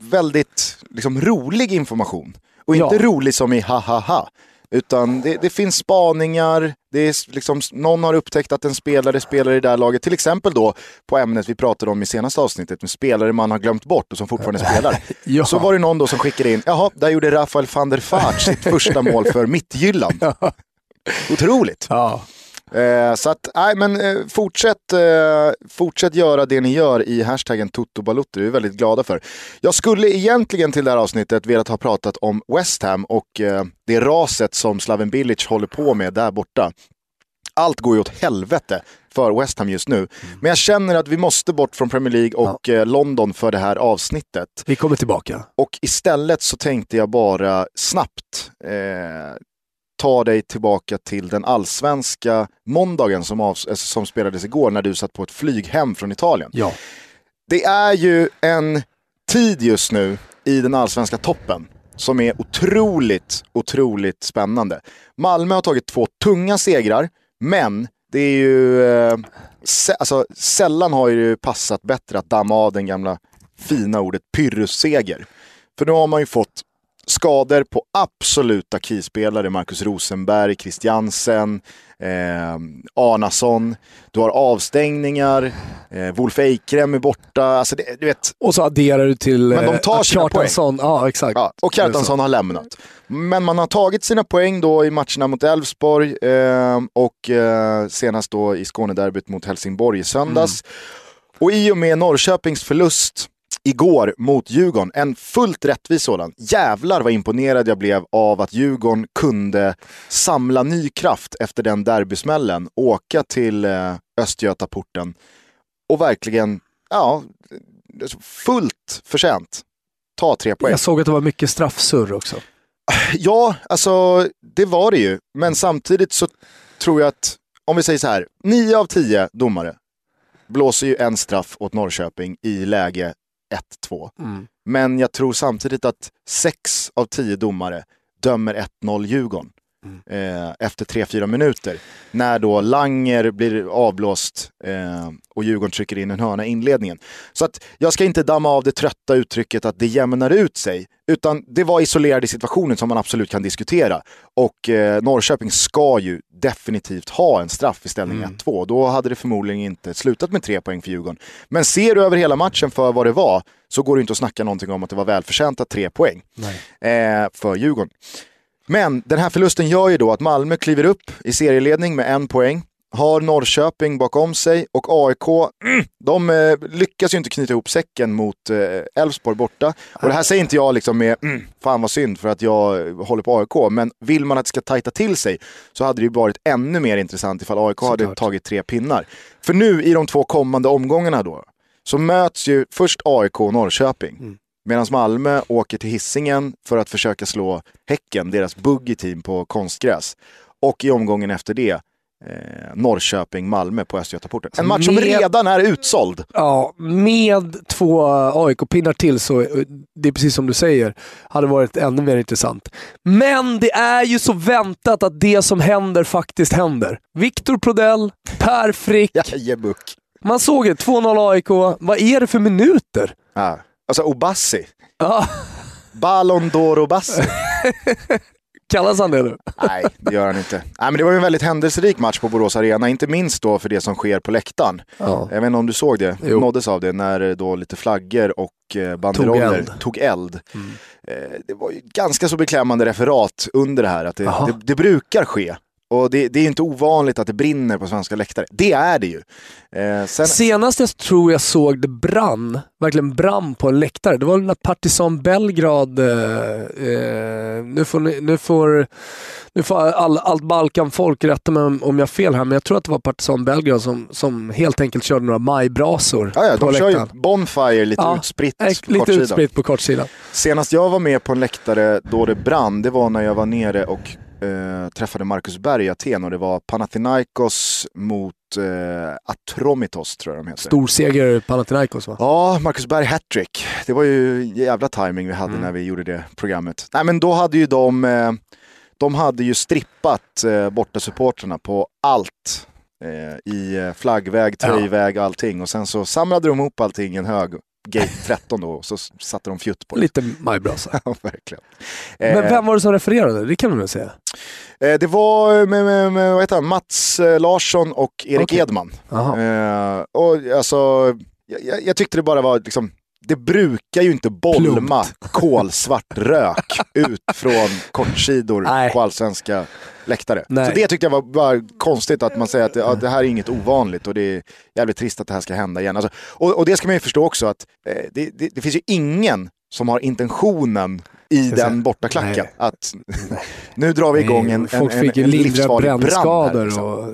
väldigt liksom, rolig information. Och inte Ja. rolig som i ha ha ha. Utan det, det finns spaningar, det är liksom, någon har upptäckt att en spelare spelar i det där laget. Till exempel då på ämnet vi pratade om i senaste avsnittet med spelare man har glömt bort och som fortfarande spelar. Ja. Så var det någon då som skickade in, jaha, där gjorde Rafael van der Vaart sitt första mål för Mittjylland. Otroligt. Ja. Eh, så att, nej men eh, fortsätt, eh, fortsätt göra det ni gör i hashtaggen TotoBalutto, det är vi väldigt glada för. Jag skulle egentligen till det här avsnittet velat ha pratat om West Ham och eh, det raset som Slaven Bilic håller på med där borta. Allt går ju åt helvete för West Ham just nu. Men jag känner att vi måste bort från Premier League och eh, London för det här avsnittet. Vi kommer tillbaka. Och istället så tänkte jag bara snabbt eh, ta dig tillbaka till den allsvenska måndagen som, av, eh, som spelades igår när du satt på ett flyg hem från Italien. Ja. Det är ju en tid just nu i den allsvenska toppen som är otroligt, otroligt spännande. Malmö har tagit två tunga segrar, men det är ju, eh, alltså, sällan har ju passat bättre att damma av den gamla fina ordet pyrrusseger. För nu har man ju fått skador på absoluta keyspelare, Marcus Rosenberg, Christiansen, eh, Arnason. Du har avstängningar, eh, Wolf Eikrem är borta. Alltså det, du vet, Och så adderar du till Men de eh, tar att sina Kjartansson- Ja, exakt. Ja, och Kjartansson har lämnat. Men man har tagit sina poäng då i matcherna mot Elfsborg eh, och eh, senast då i Skånederbyt mot Helsingborg i söndags. Och i och med Norrköpings förlust igår mot Djurgården, en fullt rättvis sådan. Jävlar vad imponerad jag blev av att Djurgården kunde samla ny kraft efter den derbysmällen, åka till eh, Östgötaporten och verkligen, ja, fullt förtjänt ta tre poäng. Jag såg att det var mycket straffsurr också. Ja, alltså det var det ju. Men samtidigt så tror jag att, om vi säger så här, nio av tio domare blåser ju en straff åt Norrköping i läge 1-2. Men jag tror samtidigt att sex av tio domare dömer 1-0 Djurgården. Eh, efter 3-4 minuter. När då Langer blir avblåst eh, och Djurgården trycker in en hörna i inledningen. Så att jag ska inte damma av det trötta uttrycket att det jämnar ut sig. Utan det var isolerade situationer som man absolut kan diskutera. Och eh, Norrköping ska ju definitivt ha en straff i ställning Mm. 1-2. Då hade det förmodligen inte slutat med tre poäng för Djurgården. Men ser du över hela matchen för vad det var så går det inte att snacka någonting om att det var välförtjänta tre poäng eh, för Djurgården. Men den här förlusten gör ju då att Malmö kliver upp i serieledning med en poäng. Har Norrköping bakom sig och AIK, mm, de eh, lyckas ju inte knyta ihop säcken mot eh, Elfsborg borta. Och det här säger inte jag liksom med, mm, fan vad synd för att jag håller på AIK. Men vill man att det ska tajta till sig så hade det ju varit ännu mer intressant ifall AIK hade Såklart. tagit tre pinnar. För nu i de två kommande omgångarna då, så möts ju först AIK och Norrköping. Medan Malmö åker till Hisingen för att försöka slå Häcken, deras buggy-team på konstgräs. Och i omgången efter det, eh, Norrköping-Malmö på Östgötaporten. En match som Med- redan är utsåld. Ja, med två AIK-pinnar till så, eh, det är precis som du säger, hade varit ännu mer intressant. Men det är ju så väntat att det som händer faktiskt händer. Viktor Prodell, Per Frick, Jajebuck. man såg det, 2-0 AIK. Vad är det för minuter? Ja. Alltså Obassi. Ja, Ballon d'Or Obassi. kallas han det nu? Nej, det gör han inte. Nej, men det var en väldigt händelserik match på Borås Arena, inte minst då för det som sker på läktaren. Ja. Jag vet inte om du såg det, Jo. nåddes av det, när eh, då lite flaggor och eh, banderoller eld. tog eld. Mm. Eh, det var ju ganska så beklämmande referat under det här, att det, det, det brukar ske. Och det, det är inte ovanligt att det brinner på svenska läktare. Det är det ju. Eh, sen, Senast jag tror jag såg det brann, verkligen brann på en läktare, det var när Partizan Belgrad, eh, eh, nu får, ni- nu får, nu får all, allt Balkanfolk rätta mig om, om jag har fel här, men jag tror att det var Partizan Belgrad som, som helt enkelt körde några majbrasor ja, ja, på de kör ju läktaren. Bonfire lite Ja, utspritt Eh, på Lite kortsidan. utspritt på kortsidan. Senast jag var med på en läktare då det brann, det var när jag var nere och eh, träffade Marcus Berg i Aten och det var Panathinaikos mot eh, Atromitos tror jag de heter. Stor seger Panathinaikos va? Ja, Marcus Berg hattrick. Det var ju jävla timing vi hade Mm. när vi gjorde det programmet. Nej men då hade ju de, eh, de hade ju strippat eh, borta supporterna på allt. Eh, I eh, flaggväg, Ja. tröjväg, allting. Och sen så samlade de ihop allting i en hög, gate 13 då, och så satte de fjutt på det. Lite majbrasa. Ja, verkligen. Men Eh, vem var det som refererade? Det kan du väl säga? eh, det var med, med, med vad heter han? Mats eh, Larsson och Erik Okej. Edman. Jaha. Eh, och alltså, jag, jag, jag tyckte det bara var liksom, det brukar ju inte bolma kolsvart rök ut från kortsidor Nej. på allsvenska läktare. Nej. Så det tyckte jag var bara konstigt att man säger att det, ja, det här är inget ovanligt och det är jävligt trist att det här ska hända igen. Alltså, och, och det ska man ju förstå också att eh, det, det, det finns ju ingen som har intentionen i den bortaklacken. nej. Att nu drar vi igång en, en, Folk en, fick ju en livsfarlig brand här, brännskador liksom. och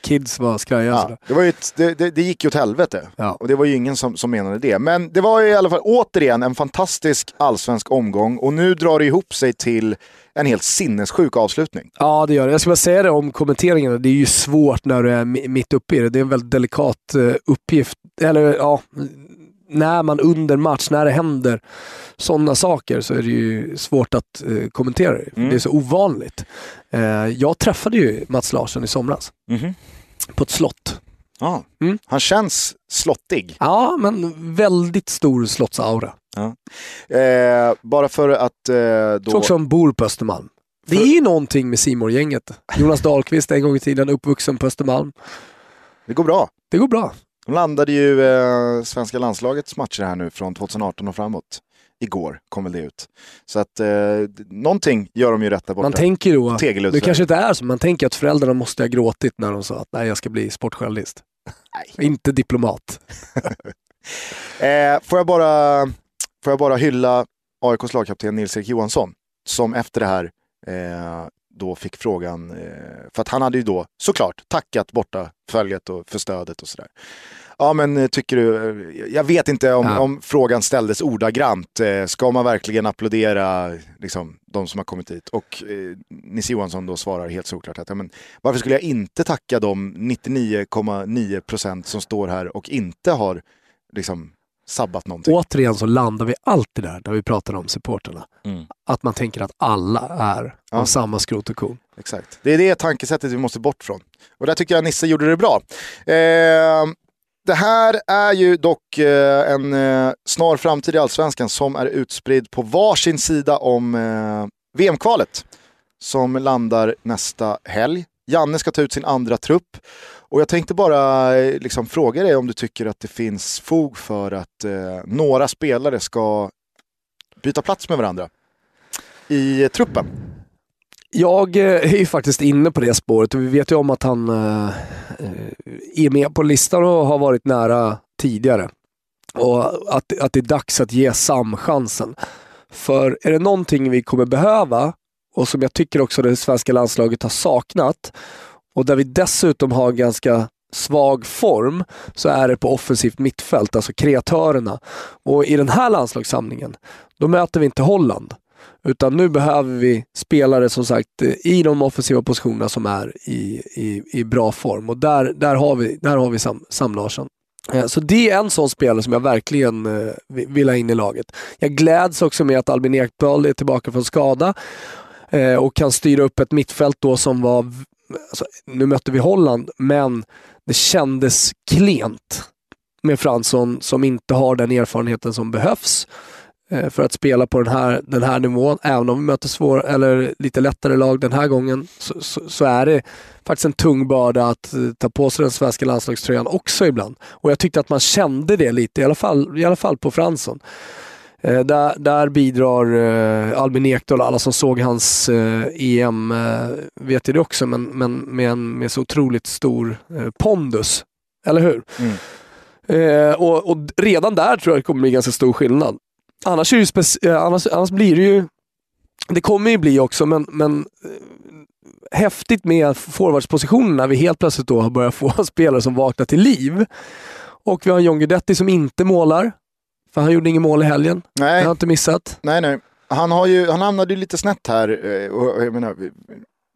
kids var skraja. Ja, det, var ett, det, det, det gick ju åt helvete. Ja. Och det var ju ingen som, som menade det. Men det var ju i alla fall återigen en fantastisk allsvensk omgång. Och nu drar det ihop sig till en helt sinnessjuk avslutning. Ja, det gör det. Jag ska bara säga det om kommenteringarna. Det är ju svårt när du är mi- mitt uppe i det. Det är en väldigt delikat eh, uppgift. Eller ja, när man under match, när det händer sådana saker så är det ju svårt att eh, kommentera det. Mm. Det är så ovanligt. Eh, jag träffade ju Mats Larsson i somras på ett slott. Ja. Mm. Han känns slottig. Ja, men väldigt stor slottsaura. Eh, bara för att eh, då... också han bor på Östermalm. Det För- är ju någonting med simor gänget Jonas Dahlqvist en gång i tiden, uppvuxen på Östermalm. Det går bra. Det går bra. De landade ju eh, svenska landslagets matcher här nu från 2018 och framåt. Igår kom väl det ut. Så att eh, någonting gör de ju rätt där borta. Man tänker då, det kanske inte är så, man tänker att föräldrarna måste ha gråtit när de sa att nej, jag ska bli sportjournalist. Nej. Inte diplomat. Eh, får, jag bara, får jag bara hylla AIKs lagkapten Nils-Erik Johansson som efter det här eh, då fick frågan, eh, för att han hade ju då såklart tackat borta följet och för stödet och sådär. Ja men eh, tycker du, eh, jag vet inte om, Ja. om frågan ställdes ordagrant, ska man verkligen applådera liksom, de som har kommit hit? Och eh, Nils Johansson då svarar helt såklart att ja, men, varför skulle jag inte tacka de 99,9% som står här och inte har liksom sabbat någonting. Återigen så landar vi alltid där när vi pratar om supporterna. Mm. Att man tänker att alla är Ja. av samma skrot och korn. Exakt. Det är det tankesättet vi måste bort från. Och där tycker jag Nisse gjorde det bra. Eh, det här är ju dock eh, en eh, snar framtid i Allsvenskan som är utspridd på varsin sida om eh, VM-kvalet. Som landar nästa helg. Janne ska ta ut sin andra trupp. Och jag tänkte bara eh, liksom, fråga dig om du tycker att det finns fog för att eh, några spelare ska byta plats med varandra i eh, truppen. Jag eh, är ju faktiskt inne på det spåret och vi vet ju om att han eh, är med på listan och har varit nära tidigare. Och att, att det är dags att ge Sam chansen. För är det någonting vi kommer behöva och som jag tycker också det svenska landslaget har saknat och där vi dessutom har ganska svag form så är det på offensivt mittfält, alltså kreatörerna. Och i den här landslagssamlingen, då möter vi inte Holland. Utan nu behöver vi spelare som sagt eh, i de offensiva positionerna som är i, i, i bra form. Och där, där har vi, där har vi Sam, Sam Larsson. Eh, så det är en sån spelare som jag verkligen eh, vill ha in i laget. Jag gläds också med att Albin Ekdal är tillbaka från skada eh, och kan styra upp ett mittfält då som var, alltså, nu mötte vi Holland, men det kändes klent med Fransson som inte har den erfarenheten som behövs eh, för att spela på den här, den här nivån. Även om vi möter svår, eller lite lättare lag den här gången så, så, så är det faktiskt en tung börda att eh, ta på sig den svenska landslagströjan också ibland. Och jag tyckte att man kände det lite, i alla fall, i alla fall på Fransson. Eh, där, där bidrar eh, Albin Ekdal, alla som såg hans eh, EM eh, vet det också, men, men med, en, med så otroligt stor eh, pondus. Eller hur? Mm. Eh, och, och redan där tror jag det kommer bli ganska stor skillnad. Annars, är det annars, annars blir det ju, det kommer ju bli också, men, men häftigt med forwardspositionen när vi helt plötsligt då har börjat få spelare som vaknar till liv. Och vi har John Guidetti som inte målar, för han gjorde inget mål i helgen. Det har Nej, jag inte missat. nej, nej. Han, har ju, han hamnade ju lite snett här. eh, Och, jag menar,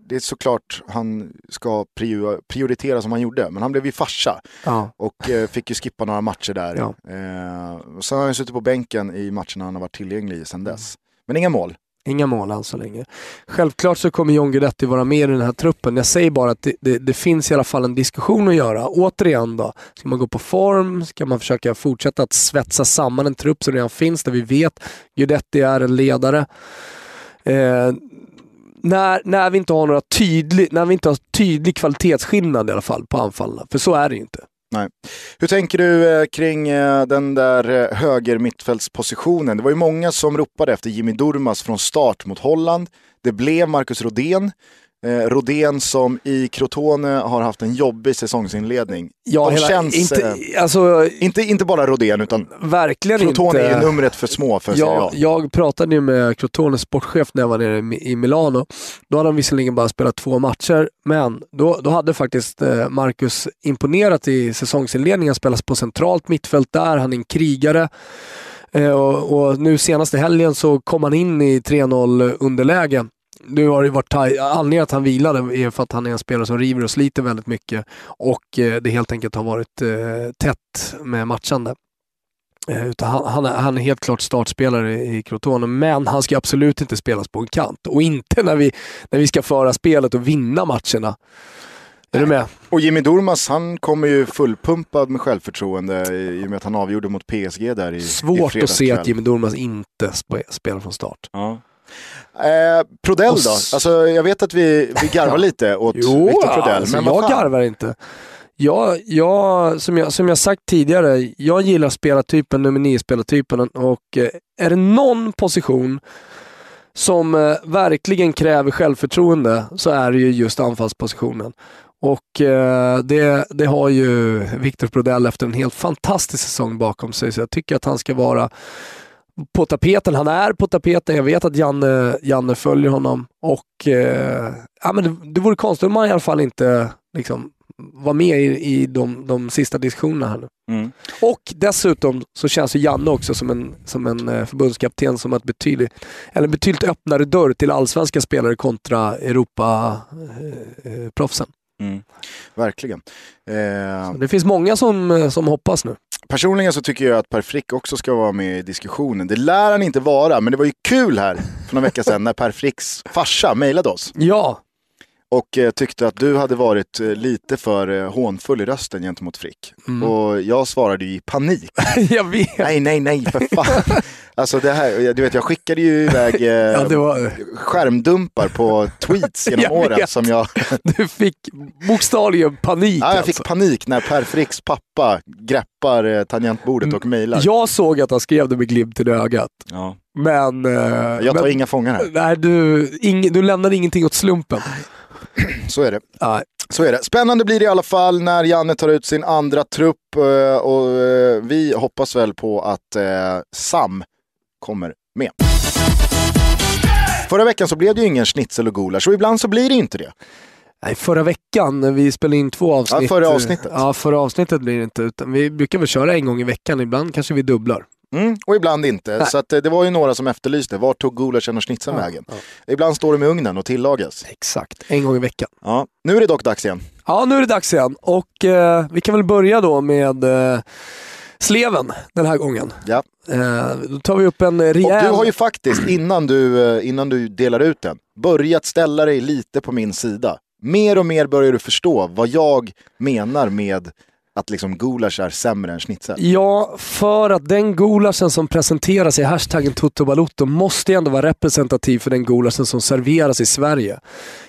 det är såklart han ska prio- prioritera som han gjorde, men han blev ju farsa Ja. och eh, fick ju skippa några matcher där. Ja. Eh, sen har han suttit på bänken i matcherna han har varit tillgänglig i sedan dess. Men inga mål. Inga mål än så länge. Självklart så kommer John Guidetti vara med i den här truppen. Jag säger bara att det, det, det finns i alla fall en diskussion att göra. Återigen då, ska man gå på form? Ska man försöka fortsätta att svetsa samman en trupp som redan finns, där vi vet Guidetti är en ledare? Eh, när, när vi inte har några tydlig, när vi inte har tydlig kvalitetsskillnad i alla fall på anfallarna. För så är det ju inte. Hur tänker du eh, kring eh, den där eh, höger mittfältspositionen? Det var ju många som ropade efter Jimmy Durmas från start mot Holland. Det blev Marcus Rodén. Eh, Rodén som i Crotone har haft en jobbig säsongsinledning. Ja, De hela, känns, inte, eh, alltså, Inte, inte bara Rodén utan verkligen Crotone inte. är ju numret för små för Serie A. Jag, pratade ju med Crotones sportchef när jag var nere i- i Milano. Då hade han visserligen bara spelat två matcher, men då, då hade faktiskt eh, Marcus imponerat i säsongsinledningen. Han spelas på centralt mittfält där, han är en krigare. Eh, och, och nu senaste helgen så kom han in i 3-0 underläge. Nu har det varit taj- anledningen att han vilade är för att han är en spelare som river och sliter väldigt mycket och eh, det helt enkelt har varit eh, tätt med matchande. Eh, Utan han, han, är, han är helt klart startspelare i Crotone, men han ska absolut inte spelas på en kant. Och inte när vi, när vi ska föra spelet och vinna matcherna. Är du med? Och Jimmy Durmas han kommer ju fullpumpad med självförtroende i i och med att han avgjorde mot PSG där i i Svårt att se att Jimmy Durmaz inte spe- spelar från start. Ja. Eh, Prodell då? Alltså, jag vet att vi, vi garvar lite åt Victor Prodell, alltså, men jag garvar inte. Jag, jag, som, jag, som jag sagt tidigare, jag gillar spelartypen, nummer 9-spelartypen och eh, är det någon position som eh, verkligen kräver självförtroende så är det ju just anfallspositionen. Och eh, det, det har ju Victor Prodell efter en helt fantastisk säsong bakom sig, så jag tycker att han ska vara på tapeten. Han är på tapeten. Jag vet att Janne, Janne följer honom och eh, ja, men det, det vore konstigt om man i alla fall inte liksom, var med i, i de, de sista diskussionerna här nu. Mm. Och dessutom så känns ju Janne också som en, som en eh, förbundskapten som ett betydligt, eller betydligt öppnare dörr till allsvenska spelare kontra Europa-proffsen. Mm. Verkligen. Eh, det finns många som, eh, som hoppas nu. personligen så tycker jag att Per Frick också ska vara med i diskussionen. Det lär han inte vara, men det var ju kul här för några veckor sedan när Per Fricks farsa mejlade oss Ja, och eh, tyckte att du hade varit eh, lite för eh, hånfull i rösten gentemot Frick. Mm. Och jag svarade ju i panik. jag vet. nej, nej, nej, för fan. alltså det här, du vet jag skickade ju iväg Ja, var, skärmdumpar på tweets genom Jag åren vet. som jag du fick bokstavligen panik Ja, jag fick alltså. panik när Per Fricks pappa greppar tangentbordet och mejlar. Jag såg att han skrev det med glimten i ögat. Ja. Men... Jag tar men, inga fångar här. Nej, du, ing, du lämnade ingenting åt slumpen. Så är det. Nej. Så är det. Spännande blir det i alla fall när Janne tar ut sin andra trupp eh, och eh, vi hoppas väl på att eh, Sam kommer med. Förra veckan så blev det ju ingen schnitzel och gulasch och ibland så blir det inte det. Nej, förra veckan när vi spelade in två avsnitt. Ja, förra avsnittet. Ja, förra avsnittet blir det inte. Utan vi brukar väl köra en gång i veckan. Ibland kanske vi dubblar. Mm, och ibland inte. Nej. Så att, eh, det var ju några som efterlyste, var tog gulaschen och schnitzeln Ja, vägen? ja. Ibland står de i ugnen och tillagas. Exakt, en gång i veckan. Ja, nu är det dock dags igen. Ja, nu är det dags igen. Och eh, vi kan väl börja då med eh, sleven den här gången. Ja. Eh, då tar vi upp en Och rejäl... du har ju faktiskt, innan du, eh, innan du delar ut den, börjat ställa dig lite på min sida. Mer och mer börjar du förstå vad jag menar med att liksom gulasch är sämre än schnitzel. Ja, för att den gulaschen som presenteras i hashtaggen Toto måste ju ändå vara representativ för den gulaschen som serveras i Sverige.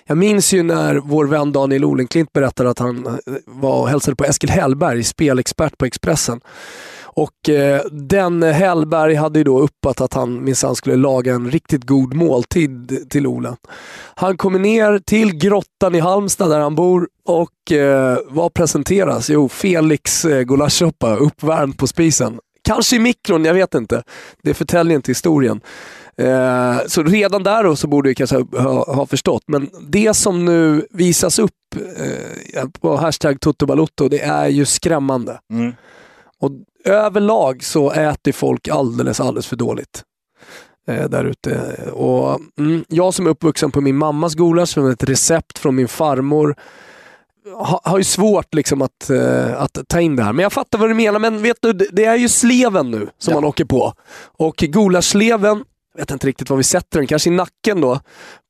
Jag minns ju när vår vän Daniel Olenklint berättade att han var och hälsade på Eskil Hellberg, spelexpert på Expressen. Och eh, den Hellberg hade ju då uppat att han minsann skulle laga en riktigt god måltid till Ola. Han kommer ner till grottan i Halmstad där han bor och eh, vad presenteras? Jo, Felix eh, gulaschsoppa uppvärmd på spisen. Kanske i mikron, jag vet inte. Det förtäljer inte historien. Eh, så redan där då så borde vi kanske ha, ha förstått. Men det som nu visas upp eh, på hashtag Toto Balotto, det är ju skrämmande. Mm. Och överlag så äter folk alldeles, alldeles för dåligt. Eh, där ute. Och, mm, jag som är uppvuxen på min mammas gulasch, som ett recept från min farmor, ha, har ju svårt liksom att, eh, att ta in det här. Men jag fattar vad du menar. Men vet du, det det är ju sleven nu som Ja. man åker på. Och gulaschsleven, jag vet inte riktigt var vi sätter den, kanske i nacken då,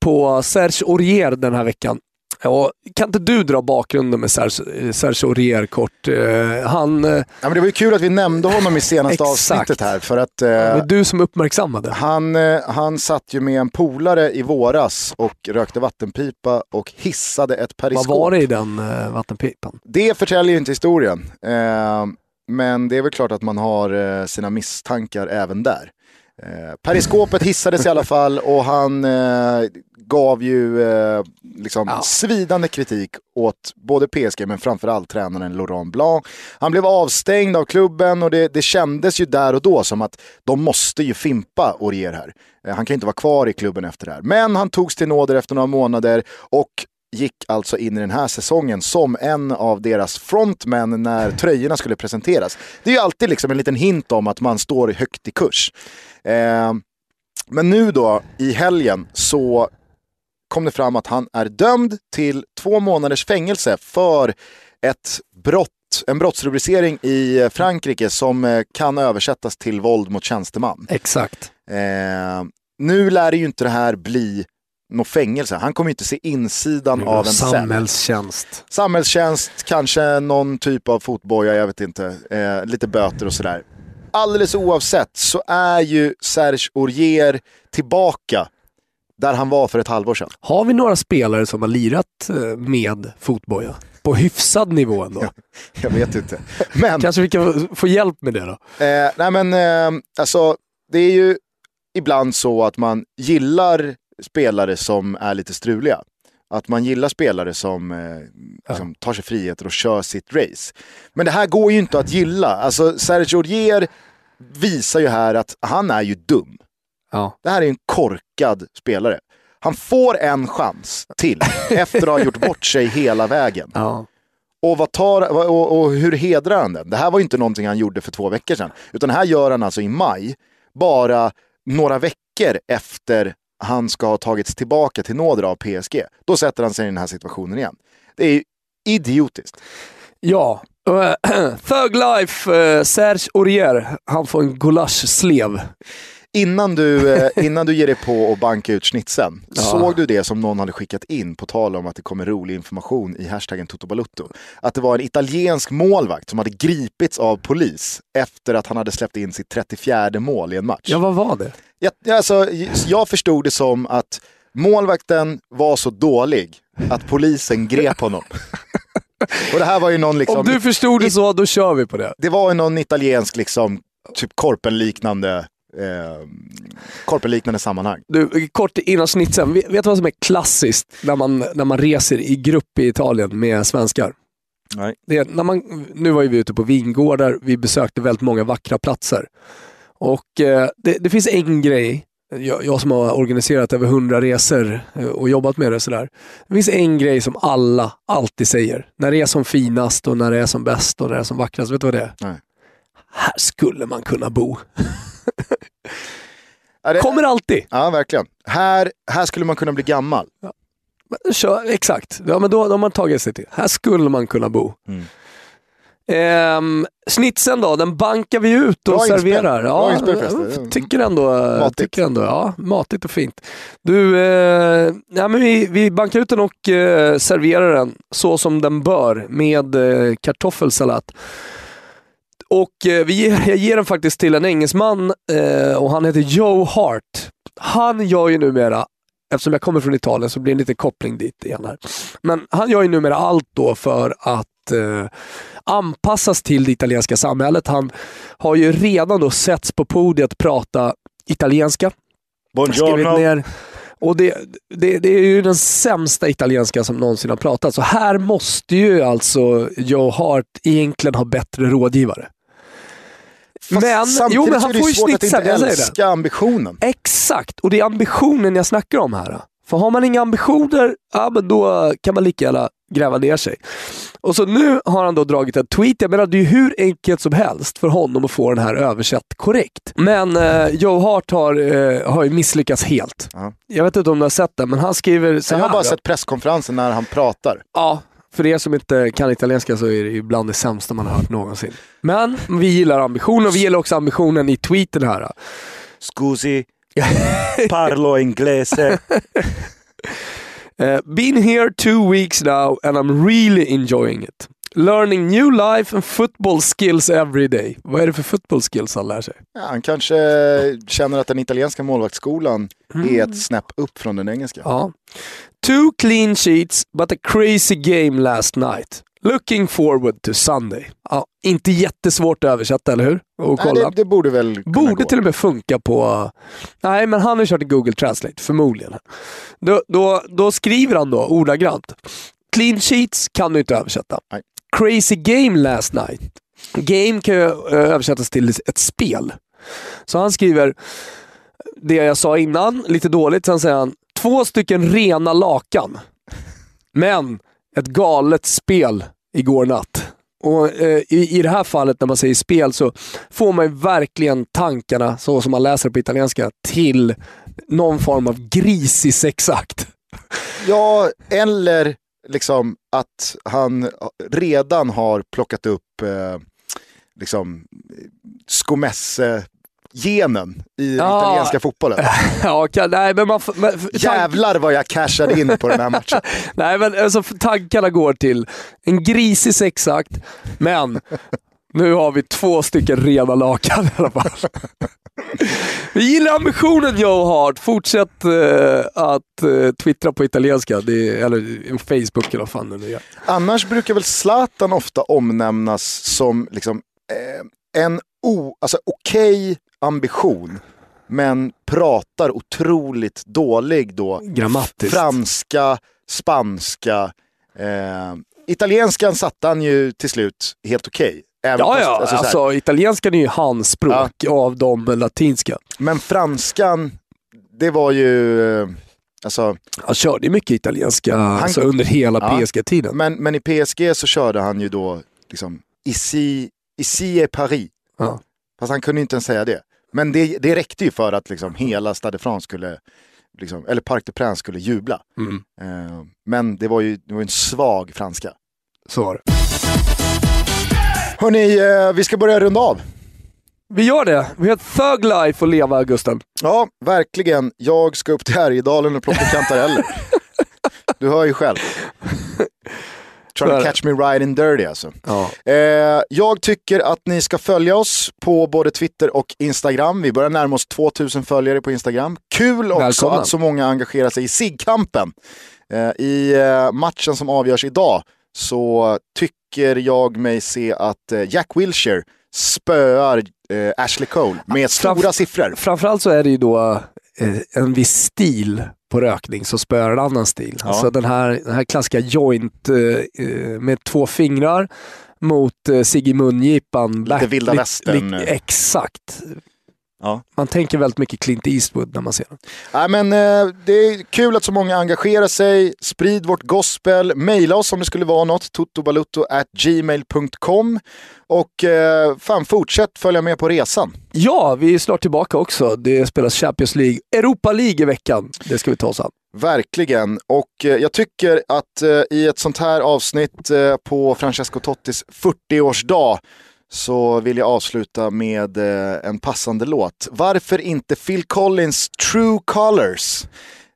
på Serge Aurier den här veckan. Ja, kan inte du dra bakgrunden med Serge, Serge Aurier kort? Eh, han, eh, Ja, men det var ju kul att vi nämnde honom i senaste avsnittet här för att eh, var du som uppmärksammade. han, eh, han satt ju med en polare i våras och rökte vattenpipa och hissade ett Vad periskop. var det i den eh, vattenpipan? Det förtäljer ju inte historien. Eh, men det är väl klart att man har sina misstankar även där. Eh, periskopet hissades i alla fall och han eh, gav ju eh, liksom Ja. svidande kritik åt både PSG men framförallt tränaren Laurent Blanc. Han blev avstängd av klubben och det, det kändes ju där och då som att de måste ju fimpa Aurier här. Eh, han kan ju inte vara kvar i klubben efter det här. Men han togs till nåder efter några månader och gick alltså in i den här säsongen som en av deras frontmän när tröjorna skulle presenteras. Det är ju alltid liksom en liten hint om att man står högt i kurs. Eh, men nu då i helgen så kom det fram att han är dömd till två månaders fängelse för ett brott, en brottsrubricering i Frankrike som eh, kan översättas till våld mot tjänsteman. Exakt. Eh, nu lär det ju inte det här bli något fängelse. Han kommer inte se insidan av en cell. Samhällstjänst. Samhällstjänst, kanske någon typ av fotboja, jag vet inte. Eh, lite böter och sådär. Alldeles oavsett så är ju Serge Aurier tillbaka där han var för ett halvår sedan. Har vi några spelare som har lirat eh, med fotboja? På hyfsad nivå ändå. Jag vet inte. Men, Kanske vi kan få hjälp med det då? eh, nej men eh, alltså, det är ju ibland så att man gillar spelare som är lite struliga. Att man gillar spelare som eh, liksom, tar sig friheter och kör sitt race. Men det här går ju inte att gilla. Alltså Serge Aurier visar ju här att han är ju dum. Ja. Det här är en korkad spelare. Han får en chans till efter att ha gjort bort sig hela vägen. ja. Och, vad tar, och, och hur hedrar han den? Det här var ju inte någonting han gjorde för två veckor sedan. Utan det här gör han alltså i maj, bara några veckor efter han ska ha tagits tillbaka till nåder av PSG. Då sätter han sig i den här situationen igen. Det är ju idiotiskt. Ja, eh, Thug Life, eh, Serge Aurier, han får en gulaschslev. Innan du, eh, innan du ger dig på att banka ut snitsen, Ja. såg du det som någon hade skickat in på tal om att det kommer rolig information i hashtaggen Toto Balutto? Att det var en italiensk målvakt som hade gripits av polis efter att han hade släppt in sitt 34 mål i en match. Ja, vad var det? Jag, alltså, jag förstod det som att målvakten var så dålig att polisen grep honom. Och det här var ju någon liksom, Om du förstod det så, då kör vi på det. det var ju någon italiensk liksom, typ korpenliknande, eh, korpenliknande sammanhang. Du, kort innan snitsen, vet du vad som är klassiskt när man, när man reser i grupp i Italien med svenskar? Nej. Det är, när man, nu var ju vi ute på vingårdar, vi besökte väldigt många vackra platser. Och eh, det, det finns en grej, jag, jag som har organiserat över hundra resor eh, och jobbat med det sådär. Det finns en grej som alla alltid säger, när det är som finast och när det är som bäst och när det är som vackrast. Vet du vad det är? Nej. Här skulle man kunna bo. Ja, det, Kommer alltid. ja verkligen. Här, här skulle man kunna bli gammal. Men Kör, exakt, ja, men då, då har man tagit sig till. Här skulle man kunna bo. Mm. Ehm, snitsen då, den bankar vi ut och Bra serverar. Ja, jag tycker ändå, Matigt. tycker ändå, ja, matigt och fint. Du, eh, ja, men vi, vi bankar ut den och eh, serverar den så som den bör med eh, kartoffelsallad. Och eh, vi, jag ger den faktiskt till en engelsman eh, och han heter Joe Hart. Han gör ju numera, eftersom jag kommer från Italien så blir det en liten koppling dit igen här. Men han gör ju numera allt då för att eh, anpassas till det italienska samhället. Han har ju redan då setts på podiet prata italienska. Ner. Och det, det, det är ju den sämsta italienska som någonsin har pratat. Så här måste ju alltså Joe Hart egentligen ha bättre rådgivare. Fast Men- samtidigt jo, men han är det får ju svårt att inte älska ambitionen. Exakt, och det är ambitionen jag snackar om här. För har man inga ambitioner, ja men då kan man lika gärna gräva ner sig. Och så nu har han då dragit en tweet. Jag menar, det är ju hur enkelt som helst för honom att få den här översatt korrekt. Men eh, Joe Hart har, eh, har ju misslyckats helt. Ja. Jag vet inte om du har sett det, men han skriver så Jag här. har bara då. sett presskonferensen när han pratar. Ja, för er som inte kan italienska så är det ju bland det sämsta man har hört någonsin. Men vi gillar ambitionen och vi gillar också ambitionen i tweeten här. Scusi, parlo inglese. Uh, been here two weeks now and I'm really enjoying it. Learning new life and football skills every day. Vad är det för football skills han lär sig? Ja, han kanske känner att den italienska målvaktsskolan är ett snäpp upp från den engelska. Ja. Two clean sheets but a crazy game last night. Looking forward to Sunday. Ja, inte jättesvårt att översätta, eller hur? Och Nej, kolla. det, det borde väl Borde gå. till och med funka på... Nej, men han har kört i Google Translate, förmodligen. Då, då, då skriver han då ordagrant. Clean sheets kan du inte översätta. Nej. Crazy game last night. Game kan ju eh, översättas till ett spel. Så han skriver det jag sa innan, lite dåligt. Sen säger han två stycken rena lakan. Men ett galet spel igår natt. Och eh, i, I det här fallet när man säger spel så får man ju verkligen tankarna, så som man läser på italienska, till någon form av grisig sexakt. Ja, eller liksom att han redan har plockat upp eh, liksom eh, skomesse-genen i den Ja. italienska fotbollen. ja, kan, nej, men man, men, Jävlar vad jag cashade in på den här matchen. nej, men alltså, tankarna går till en grisig sexakt, men nu har vi två stycken rena lakan i alla fall. Vi gillar ambitionen Joe Hart. Fortsätt eh, att eh, twittra på italienska, det är, eller Facebook eller vad fan det nu är. Annars brukar väl Zlatan ofta omnämnas som liksom, eh, en o, alltså okej ambition, men pratar otroligt dålig då. Grammatiskt. Franska, spanska, eh, italienskan satte han ju till slut helt okej. Även Ja, fast- ja. alltså Alltså, italienskan är ju hans språk av de latinska. Men franskan, det var ju, eh, alltså, Han körde ju mycket italienska alltså, under hela Ja. PSG-tiden. men, men i PSG så körde han ju då liksom, ici, ici är Paris. Ja. Fast han kunde inte ens säga det. Men det, det räckte ju för att liksom hela Stade de France skulle, liksom, eller Parc des Princes skulle jubla. Mm. Eh, men det var ju det var en svag franska. Så var det. Hörni, eh, vi ska börja runda av. Vi gör det. Vi har ett thug life att leva, Gusten. Ja, verkligen. Jag ska upp till Härjedalen och plocka kantareller. Du hör ju själv. Trying to catch me riding dirty alltså. Ja. Eh, jag tycker att ni ska följa oss på både Twitter och Instagram. Vi börjar närma oss 2000 följare på Instagram. Kul också Välkomna. att så många engagerar sig i SIG-kampen. Eh, I eh, matchen som avgörs idag så tycker jag mig se att eh, Jack Wilshere spöar eh, Ashley Cole med stora Framf- siffror. Framförallt så är det ju då eh, en viss stil på rökning som spöar en annan stil. Ja. Alltså den här, den här klassiska joint eh, eh, med två fingrar mot eh, cigg i mungipan. Lite vilda västern. exakt. Ja. Man tänker väldigt mycket Clint Eastwood när man ser den. Nej, men, eh, det är kul att så många engagerar sig. Sprid vårt gospel. Maila oss om det skulle vara något. totobalutto@gmail.com Och eh, fan, fortsätt följa med på resan. Ja, vi är snart tillbaka också. Det spelas Champions League, Europa League i veckan. Det ska vi ta oss an. Verkligen. Och eh, jag tycker att eh, i ett sånt här avsnitt eh, på Francesco Tottis 40-årsdag så vill jag avsluta med eh, en passande låt. Varför inte Phil Collins True Colors?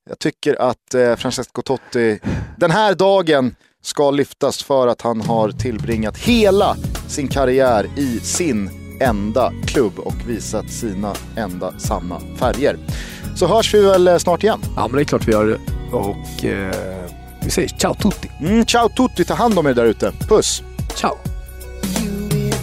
Jag tycker att eh, Francesco Totti den här dagen ska lyftas för att han har tillbringat hela sin karriär i sin enda klubb och visat sina enda sanna färger. Så hörs vi väl eh, snart igen. Ja, men det är klart vi gör det. Och eh, vi säger ciao tutti. Mm, ciao tutti, ta hand om er där ute. Puss! Ciao!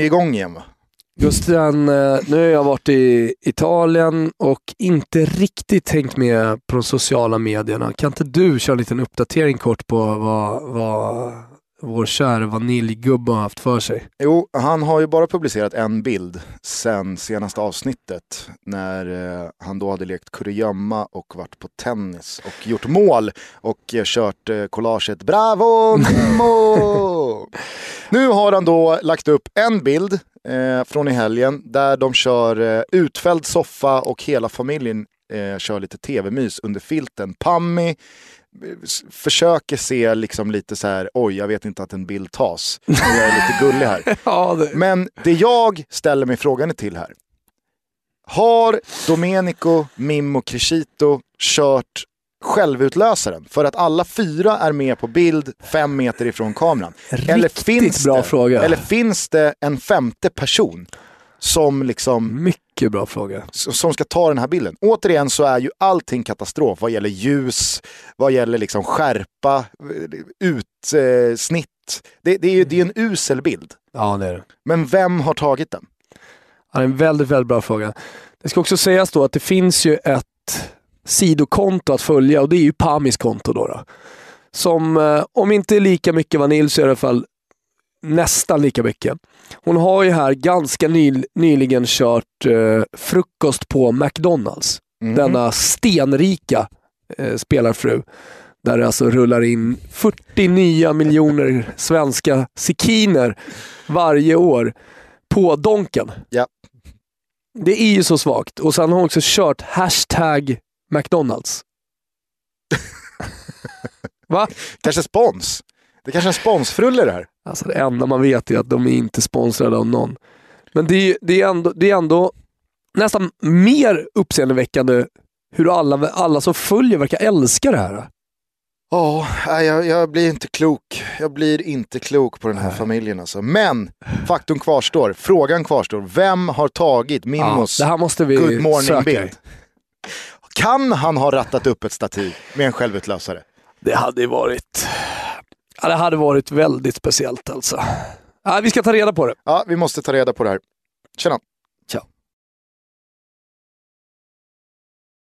är igång igen va? Gusten, eh, nu har jag varit i Italien och inte riktigt hängt med på de sociala medierna. Kan inte du köra en liten uppdatering kort på vad, vad vår kära vaniljgubbe har haft för sig? Jo, han har ju bara publicerat en bild sen senaste avsnittet. När eh, han då hade lekt kurragömma och varit på tennis och gjort mål och eh, kört eh, collaget Bravo Mimmo! nu har han då lagt upp en bild eh, från i helgen där de kör eh, utfälld soffa och hela familjen eh, kör lite tv-mys under filten. Pammi försöker se liksom lite så här, oj jag vet inte att en bild tas. Och jag är lite gullig här. Ja, det... Men det jag ställer mig frågan till här. Har Domenico, Mimmo, Crescito kört självutlösaren för att alla fyra är med på bild fem meter ifrån kameran? Riktigt bra det, fråga. Eller finns det en femte person som liksom Mycket bra fråga. som ska ta den här bilden. Återigen så är ju allting katastrof vad gäller ljus, vad gäller liksom skärpa, utsnitt. Det, det är ju det är en usel bild. Ja, det är det. Men vem har tagit den? Ja, det är en väldigt, väldigt bra fråga. Det ska också sägas då att det finns ju ett sidokonto att följa och det är ju Pamis konto. Då, då. Som, eh, om inte lika mycket vanilj så är det i alla fall nästan lika mycket. Hon har ju här ganska ny, nyligen kört eh, frukost på McDonalds. Mhm. Denna stenrika eh, spelarfru. Där det alltså rullar in 40 nya miljoner svenska sekiner varje år på Donken. Ja. Det är ju så svagt. Och sen har hon också kört hashtag McDonalds. Va? Kanske spons. Det kanske är en sponsfrulle det här. Alltså det enda man vet är att de är inte sponsrade av någon. Men det är, det är, ändå, det är ändå nästan mer uppseendeväckande hur alla, alla som följer verkar älska det här. Ja, nej, jag, jag blir inte klok. Jag blir inte klok på den här familjen alltså. Men faktum kvarstår, frågan kvarstår. Vem har tagit Mimmos vi good morning söka. bild? Kan han ha rattat upp ett stativ med en självutlösare? Det hade varit... Ja, det hade varit väldigt speciellt alltså. Ja, vi ska ta reda på det. Ja, vi måste ta reda på det här. Tjena!